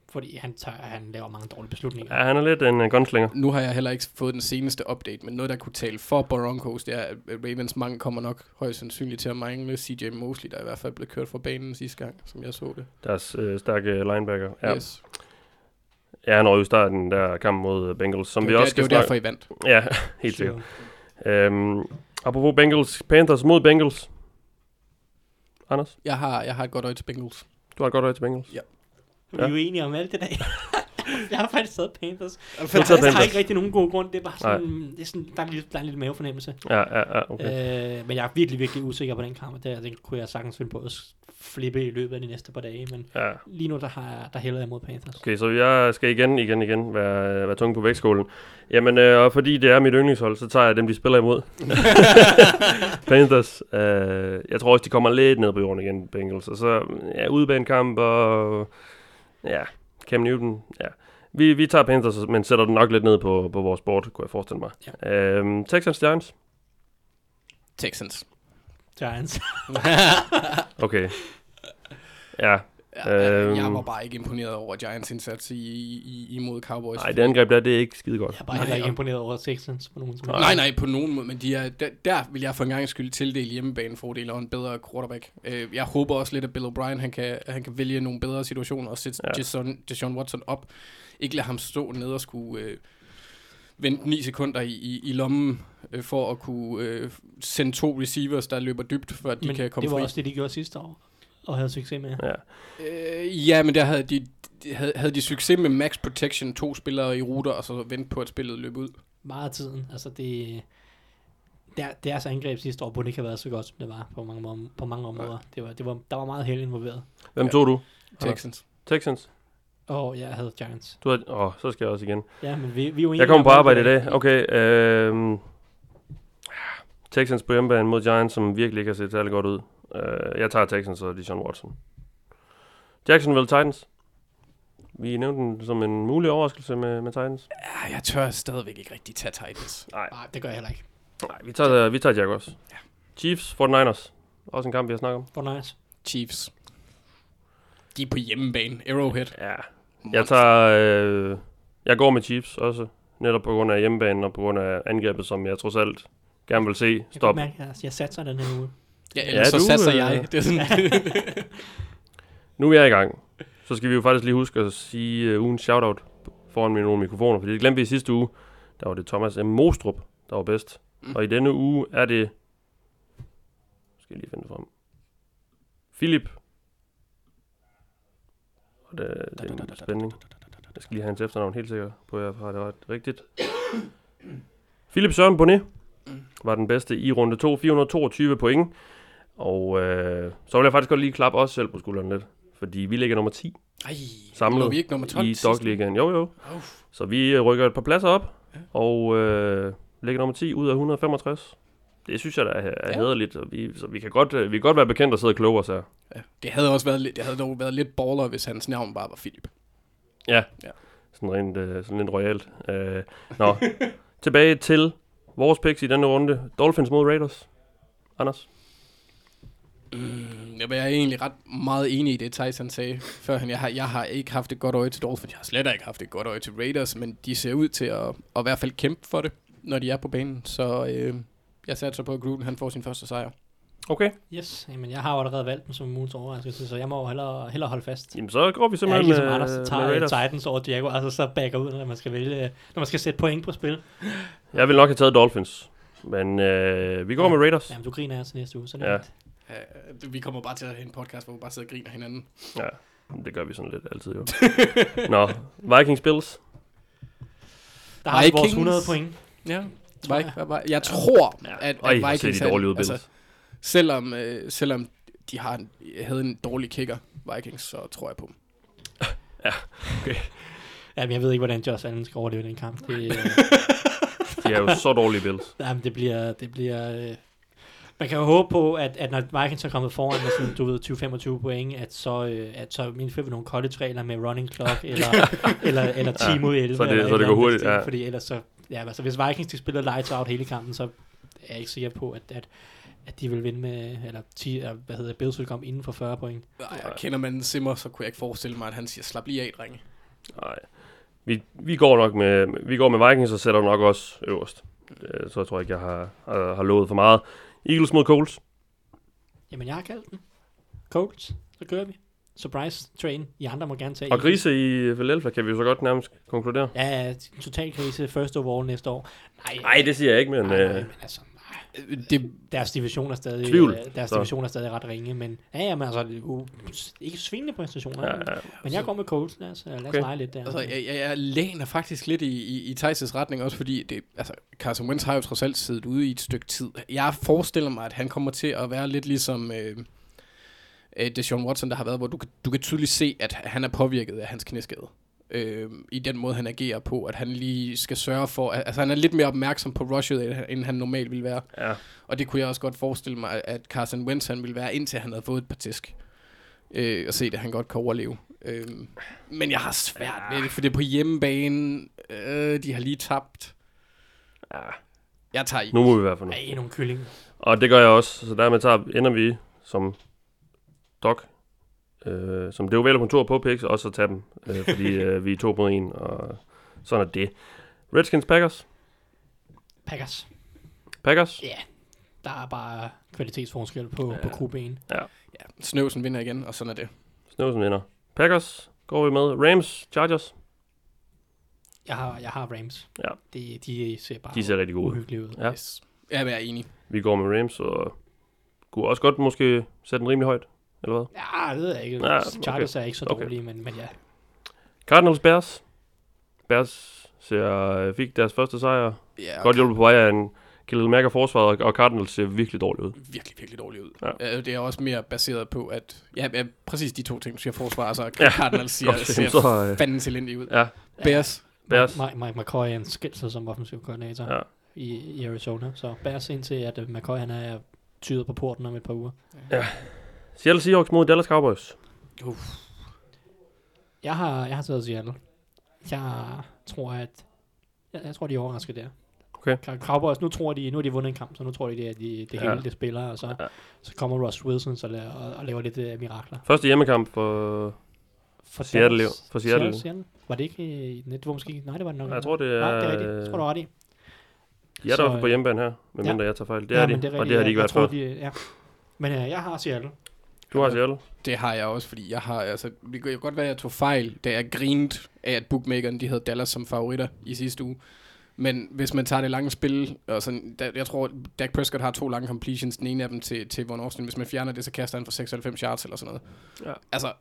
Fordi han, tager, han laver mange dårlige beslutninger. ja, han er lidt en uh, gunslinger. nu har jeg heller ikke fået den seneste update, men noget, der kunne tale for Broncos, det er, at Ravens mange kommer nok højst sandsynligt til at mangle CJ Mosley, der i hvert fald blev kørt fra banen sidste gang, som jeg så det. Deres øh, stærke linebacker. Ja. Yes. ja, han røg jo starten der kamp mod øh, Bengals, som det vi var, også der, skal det var derfor, I vandt. Ja, helt sikkert. Øhm, apropos Bengals, Panthers mod Bengals. Anders, Jeg har, jeg har et godt øje til Bengals. du har et godt øje til Bengals. Ja. vi er jo enige om alt det dag. jeg har faktisk taget Panthers. har Jeg, taget jeg har ikke rigtig nogen god grund. Det er bare sådan, det er sådan der, er lille, der er en lille mavefornemmelse. Ja, ja, ja, okay. Øh, men jeg er virkelig, virkelig usikker på den kamp. Der, den kunne jeg sagtens finde på at flippe i løbet af de næste par dage. Men Ja. lige nu, der, har jeg, der hælder jeg mod Panthers. Okay, så jeg skal igen, igen, igen være, være tung på vægtskålen. Jamen, øh, og fordi det er mit yndlingshold, så tager jeg dem, de spiller imod. Panthers. Øh, jeg tror også, de kommer lidt ned på jorden igen, Bengals. Og så, ja, udebanekamp og... Ja, Cam Newton, ja. Vi, vi tager Panthers, men sætter den nok lidt ned på, på vores board, kunne jeg forestille mig. Ja. Øhm, Texans Giants. Texans. Giants. Okay. Ja, Ja, Øhm. Jeg var bare ikke imponeret over Giants indsats i, i, imod Cowboys. nej, det angreb der, det er ikke skide godt. Jeg er bare Nej, heller ikke imponeret over Texans på nogen som Nej. Nej, på nogen måde, men de er, der, der vil jeg for en gang skyld tildele hjemmebanefordel og en bedre quarterback. Øh, jeg håber også lidt, at Bill O'Brien han kan, han kan vælge nogle bedre situationer og sætte Ja. ja. Jason, Jason Watson op. Ikke lade ham stå nede og skulle øh, vente 9 sekunder i, i, i lommen øh, for at kunne øh, sende to receivers, der løber dybt, for at de Men kan komme det var fri. også det, de gjorde sidste år. Og havde succes med. Ja. Øh, ja, men der havde de, de, havde, havde de succes med max protection, to spillere i ruter, og så vente på, at spillet løb ud. Meget af tiden. Altså det... Der, deres angreb sidste år burde ikke have været så godt, som det var på mange, på mange områder. Det var, det var, der var meget held involveret. Hvem Ja. tog du? Texans. Texans? Og jeg havde Giants. Du har... Åh, oh, så skal jeg også igen. Ja, men vi, vi er jo Jeg kommer om på arbejde i dag. Okay, øhm, Texans på hjemmebane mod Giants, som virkelig ikke har set særlig godt ud. Uh, jeg tager Texans og Deshaun Watson. Jacksonville Titans. Vi nævnte den som en mulig overraskelse med, med Titans. Ja, jeg tør stadigvæk ikke rigtig tage Titans. Nej, Nej, det gør jeg heller ikke. nej vi tager, vi tager Jaguars. Ja. Chiefs, 49ers. Også en kamp, vi har snakket om. For nice. Chiefs. De er på hjemmebane. Arrowhead. Ja. Jeg tager... Øh, jeg går med Chiefs også. Netop på grund af hjemmebanen og på grund af angrebet, som jeg trods alt gerne vil se. Jeg Stop. godt mærke, jeg satser den her uge. Ja, Ja, så du, satser øh, jeg. Det er sådan, Nu er jeg i gang. Så skal vi jo faktisk lige huske at sige uh, ugens shoutout foran nogle mikrofoner, fordi det glemte vi i sidste uge. Der var det Thomas M. Mostrup, der var bedst. Mm. Og i denne uge er det... Skal jeg lige finde frem. Philip. Og det, det er en spænding. Jeg skal lige have hans efternavn helt sikker på, at jeg har det ret rigtigt. Philip Søren Bonnet var den bedste i runde 2, 422 point. Og øh, så vil jeg faktisk godt lige klappe os selv på skulderen lidt. Fordi vi ligger nummer 10 Ej, Samlet vi ikke nummer 12 i sidst? Dog Ligaen. Jo, jo. Uff. Så vi øh, rykker et par pladser op, Ja. og øh, ligger nummer 10 ud af 165. Det synes jeg da er, er Ja. hederligt, og vi, så vi kan, godt, øh, vi kan godt være bekendt og sidde og kloge os her. Ja. Det havde også været lidt, det havde dog været lidt baller, hvis hans navn bare var Philip. Ja, Ja. sådan rent, øh, sådan lidt royalt. Øh, nå, tilbage til vores picks i denne runde. Dolphins mod Raiders. Anders? Mm, jeg er egentlig ret meget enig i det, Tyson sagde førhen. Jeg har, jeg har ikke haft et godt øje til Dolphins. Jeg har slet ikke haft et godt øje til Raiders, men de ser ud til at, at i hvert fald kæmpe for det, når de er på banen. Så øh, jeg satser på, at Gruden han får sin første sejr. Okay. Yes, jamen jeg har jo allerede valgt dem som ugens overraskelse, så jeg må jo hellere, hellere holde fast. Jamen, så går vi er simpelthen ikke ligesom med, Anders, der med tager Raiders. Titans over Jaguars, altså så backer ud, når man skal vælge, når man skal sætte point på spil. Jeg vil nok have taget Dolphins. Men øh, vi går Ja. med Raiders. Jamen, du griner altså næste uge, så det Ja. ja. Uh, vi kommer bare til at have en podcast, hvor vi bare sidder og griner hinanden. Ja, det gør vi sådan lidt altid jo. Nå, Vikings Bills. Der har vi vores Vikings. 100 point. Ja, Tror jeg. jeg. Jeg, jeg tror, Ja. at, Øj, at ser Vikings... de dårlige ud, altså, selvom, øh, selvom de har en, havde en dårlig kicker, Vikings, så tror jeg på dem. Jamen, jeg ved ikke, hvordan Josh Allen skal overleve den kamp. Det, øh, De er jo så dårlige Bills. jamen, det bliver, det bliver, øh, Man kan jo håbe på, at, at når Vikings er kommet foran med sådan, du ved, 20-25 point, at så, øh, at så indfører vi nogle college-regler med running clock, eller, eller, eller 10 mod 11. så det- eller så et det går hurtigt, ja. Fordi ellers så, ja, altså hvis Vikings de spiller lights out hele kampen, så er jeg ikke sikker på, at, at, at de vil vinde med, eller 10, eller, hvad hedder det, Bills vil komme inden for 40 point. Ej, kender man Simmer, så kunne jeg ikke forestille mig, at han siger, slap lige af, drenge. Nej. Vi, vi går nok med, vi går med Vikings og sætter nok også øverst. Øh, Så jeg tror ikke, jeg har, har, har lovet for meget. Eagles mod Colts. Jamen, jeg har kaldt den. Colts, så kører vi. Surprise train. I andre må gerne tage Og. Grise i Philadelphia kan vi jo så godt nærmest konkludere. Ja, ja, total krise first overall næste år. Nej, Nej, det siger jeg ikke, men... nej, nej, Øh, men altså, nej. Øh, Det, Deres division er stadig, Tvivl. øh, deres Så. division er stadig ret ringe, men ja, ja, men altså, ikke svingende præstationer. ja, Ja, ja. Men jeg går med Colts, lad os, lad os Okay. lege lidt der. altså, jeg, jeg, jeg læner faktisk lidt i, i, i Thijs' retning også, fordi det, altså, Carson Wentz har jo trods alt siddet ude i et stykke tid. Jeg forestiller mig, at han kommer til at være lidt ligesom øh, øh, Deshaun Watson, der har været, hvor du, kan- du kan tydeligt se, at han er påvirket af hans knæskade. Øh, I den måde, han agerer på, at han lige skal sørge for, at, altså han er lidt mere opmærksom på rushet, end han normalt vil være. ja. Og det kunne jeg også godt forestille mig, at Carson Wentz han ville være, indtil han havde fået et par tisk. Øh, og se, at han godt kan overleve. Øh, men jeg har svært ved det, for det er på hjemmebane. Øh, de har lige tabt. Ja. Jeg tager i. Nu må vi være for nu. Nej, nogle kylling. Og det gør jeg også, så dermed tager, ender vi som dog, øh, som det er jo vel kontor på picks, også at tage dem, øh, fordi øh, vi er to mod en, og sådan er det. Redskins Packers. Packers. Packers. Ja, der er bare kvalitetsforskel på, ja. på QB'en. Ja, Snøvsen vinder igen, og sådan er det. Snøvsen vinder. Packers går vi med. Rams, Chargers. Jeg har, jeg har Rams. Ja. De, de ser bare De ser rigtig gode ud. uhyggelige ud. Ja. Yes. Jeg er enig. Vi går med Rams, og kunne også godt måske sætte den rimelig højt, eller hvad? Ja, det ved jeg ikke. Ja, Ja, okay. Chargers er ikke så Okay. dårlige, men, men ja. Cardinals, Bears. Bears ser, øh, fik deres første sejr. Ja, Godt hjulpet på vej af en Khalil Mack af forsvaret, og Cardinals ser virkelig dårligt ud. virkelig, virkelig dårligt ud. Ja. Øh, Det er også mere baseret på, at... Ja, ja præcis de to ting, du siger forsvar, altså Ja. Cardinals siger, Okay, ser så, øh, fanden elendig ud. Ja, Bears, Bears. Mike, Mike McCoy er en skældsel som offensiv koordinator Ja. ja. i, i Arizona. Så Bears indtil, at McCoy han er tydet på porten om et par uger. Seattle Seahawks mod Dallas Cowboys. Jeg har, jeg har taget Seattle. Jeg tror, at jeg, jeg tror, de er overrasket der. Okay. Cow- Cowboys, nu tror de, nu har de vundet en kamp, så nu tror de, det er de, det Ja. hele, det spiller, og så, Ja. ja. så kommer Ross Wilson så la- og, og laver lidt uh, mirakler. Første hjemmekamp for... For Seattle. For Seattle. Seattle. Var det ikke i net? Det var måske. Nej, det var det nok. Jeg tror, det er... Nej, det er rigtigt. Jeg tror, du ret i. De er Så, fald på øh, hjemmebane her, medmindre jeg tager fejl. Det er de, men og det har de ikke jeg været tror, før. de, ja. Men uh, jeg har Seattle. Du har Seattle. Det har jeg også, fordi jeg har, altså, det kan jo godt være, at jeg tog fejl, da jeg grinede af, at bookmakeren, de havde Dallas som favoritter i sidste uge. Men hvis man tager det lange spil, og sådan, der, jeg tror, Dak Prescott har to lange completions, den ene af dem til, til Von Austin. Hvis man fjerner det, så kaster han for 96 yards eller sådan noget. Ja. Altså,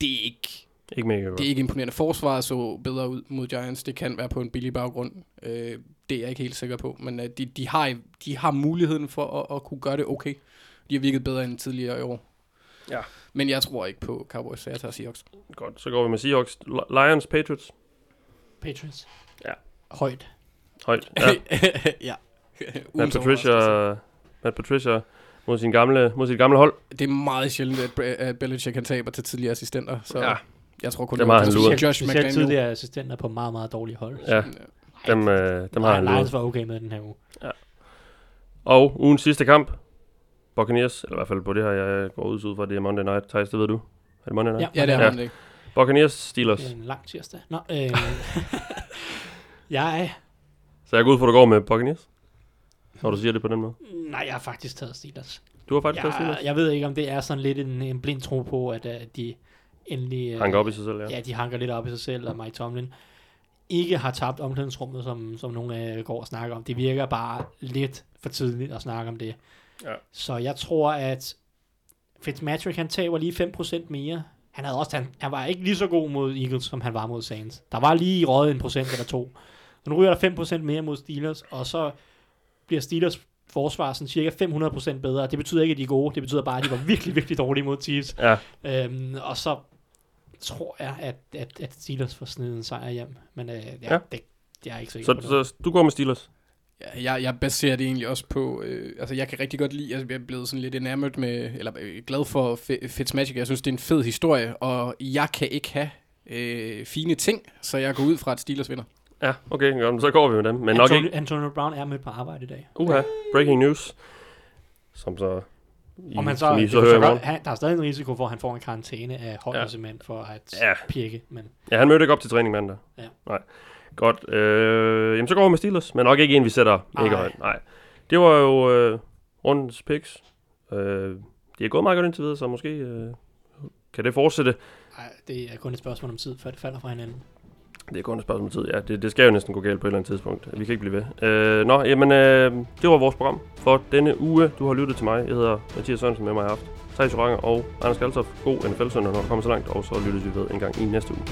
det er ikke, Ikke mega godt. det er ikke imponerende. Forsvaret så bedre ud mod Giants. Det kan være på en billig baggrund. Øh, det er jeg ikke helt sikker på. Men øh, de, de, har, de har muligheden for at, at kunne gøre det okay. De har virket bedre end tidligere i år. Ja. Men jeg tror ikke på Cowboys, så jeg tager Seahawks. Godt, så går vi med Seahawks. Li- Lions, Patriots. Patriots. Ja. Højt. Højt. Ja. ja. Matt Patricia, Matt Patricia mod, sin gamle, mod sit gamle hold. Det er meget sjældent, at, at Belichick kan taber til tidligere assistenter. Så Ja. jeg tror kun, Dem har han luret. Josh McDaniel. tidligere assistenter på meget, meget dårlige hold. Ja, dem, øh, dem har han Lions var okay med den her uge. Og ugens sidste kamp. Buccaneers, eller i hvert fald på det her, jeg går ud fra, det er Monday Night. Thijs, det ved du. Er det Monday Night? Ja, det er Ja. han ikke. Buccaneers, Steelers. Det er en lang tirsdag. Nå, øh, jeg, Så jeg går ud fra, at du går med Buccaneers. Når du siger det på den måde. nej, jeg har faktisk taget Steelers. Du har faktisk taget Jeg, Steelers. jeg ved ikke, om det er sådan lidt en, en blind tro på, at uh, de endelig... øh, Hanker op i sig selv, ja. Ja, de hanker lidt op i sig selv, og Mike Tomlin ikke har tabt omklædningsrummet, som, som nogle af jer går og snakker om. Det virker bare lidt for tidligt at snakke om det. Ja. Så jeg tror, at Fitzmagic, han taber lige 5% mere. Han, havde også, han, han var ikke lige så god mod Eagles, som han var mod Saints. Der var lige røget en procent eller to. Så nu ryger der 5% mere mod Steelers, og så bliver Steelers forsvar sådan cirka 500% bedre. Det betyder ikke, at de er gode. Det betyder bare, at de var virkelig, virkelig dårlige mod Chiefs. Ja, Øhm, og så tror jeg, at, at, at Steelers får snedet en sejr hjem. Men øh, ja, Ja. Det, det er jeg ikke sikker så, på. nu. så du går med Steelers. Ja, jeg, jeg baserer det egentlig også på, øh, altså jeg kan rigtig godt lide, altså jeg er blevet sådan lidt enamored med, eller øh, glad for Fi- Fitzmagic, jeg synes det er en fed historie, og jeg kan ikke have øh, fine ting, så jeg går ud fra, at Steelers vinder. Ja, okay, godt, så går vi med dem. Men nok Antonio, ikke... Antonio Brown er med på arbejde i dag. Uha, breaking news. Som så... I, Og man så, som I så hører godt, han, der er stadig en risiko for, at han får en karantæne af holdet Ja. for at ja. pirke. Men Ja, han mødte ikke op til træning mandag. Ja. Nej. Godt. Øh, jamen, så går vi med Steelers, men nok ikke en, vi sætter mega Nej. højt. Nej. Det var jo øh, rundens picks. Øh, det er gået meget godt indtil videre, så måske øh, kan det fortsætte. ej, det er kun et spørgsmål om tid, før det falder fra hinanden. Det er kun et spørgsmål om tid, ja. Det, det skal jo næsten gå galt på et eller andet tidspunkt. Vi kan ikke blive ved. Øh, nå, jamen, øh, det var vores program for denne uge. Du har lyttet til mig. Jeg hedder Mathias Sørensen, med mig har haft Thijs Joranger og Anders Kaltoff. God NFL-søndag, når du kommer så langt, og så lyttes vi ved en gang i næste uge.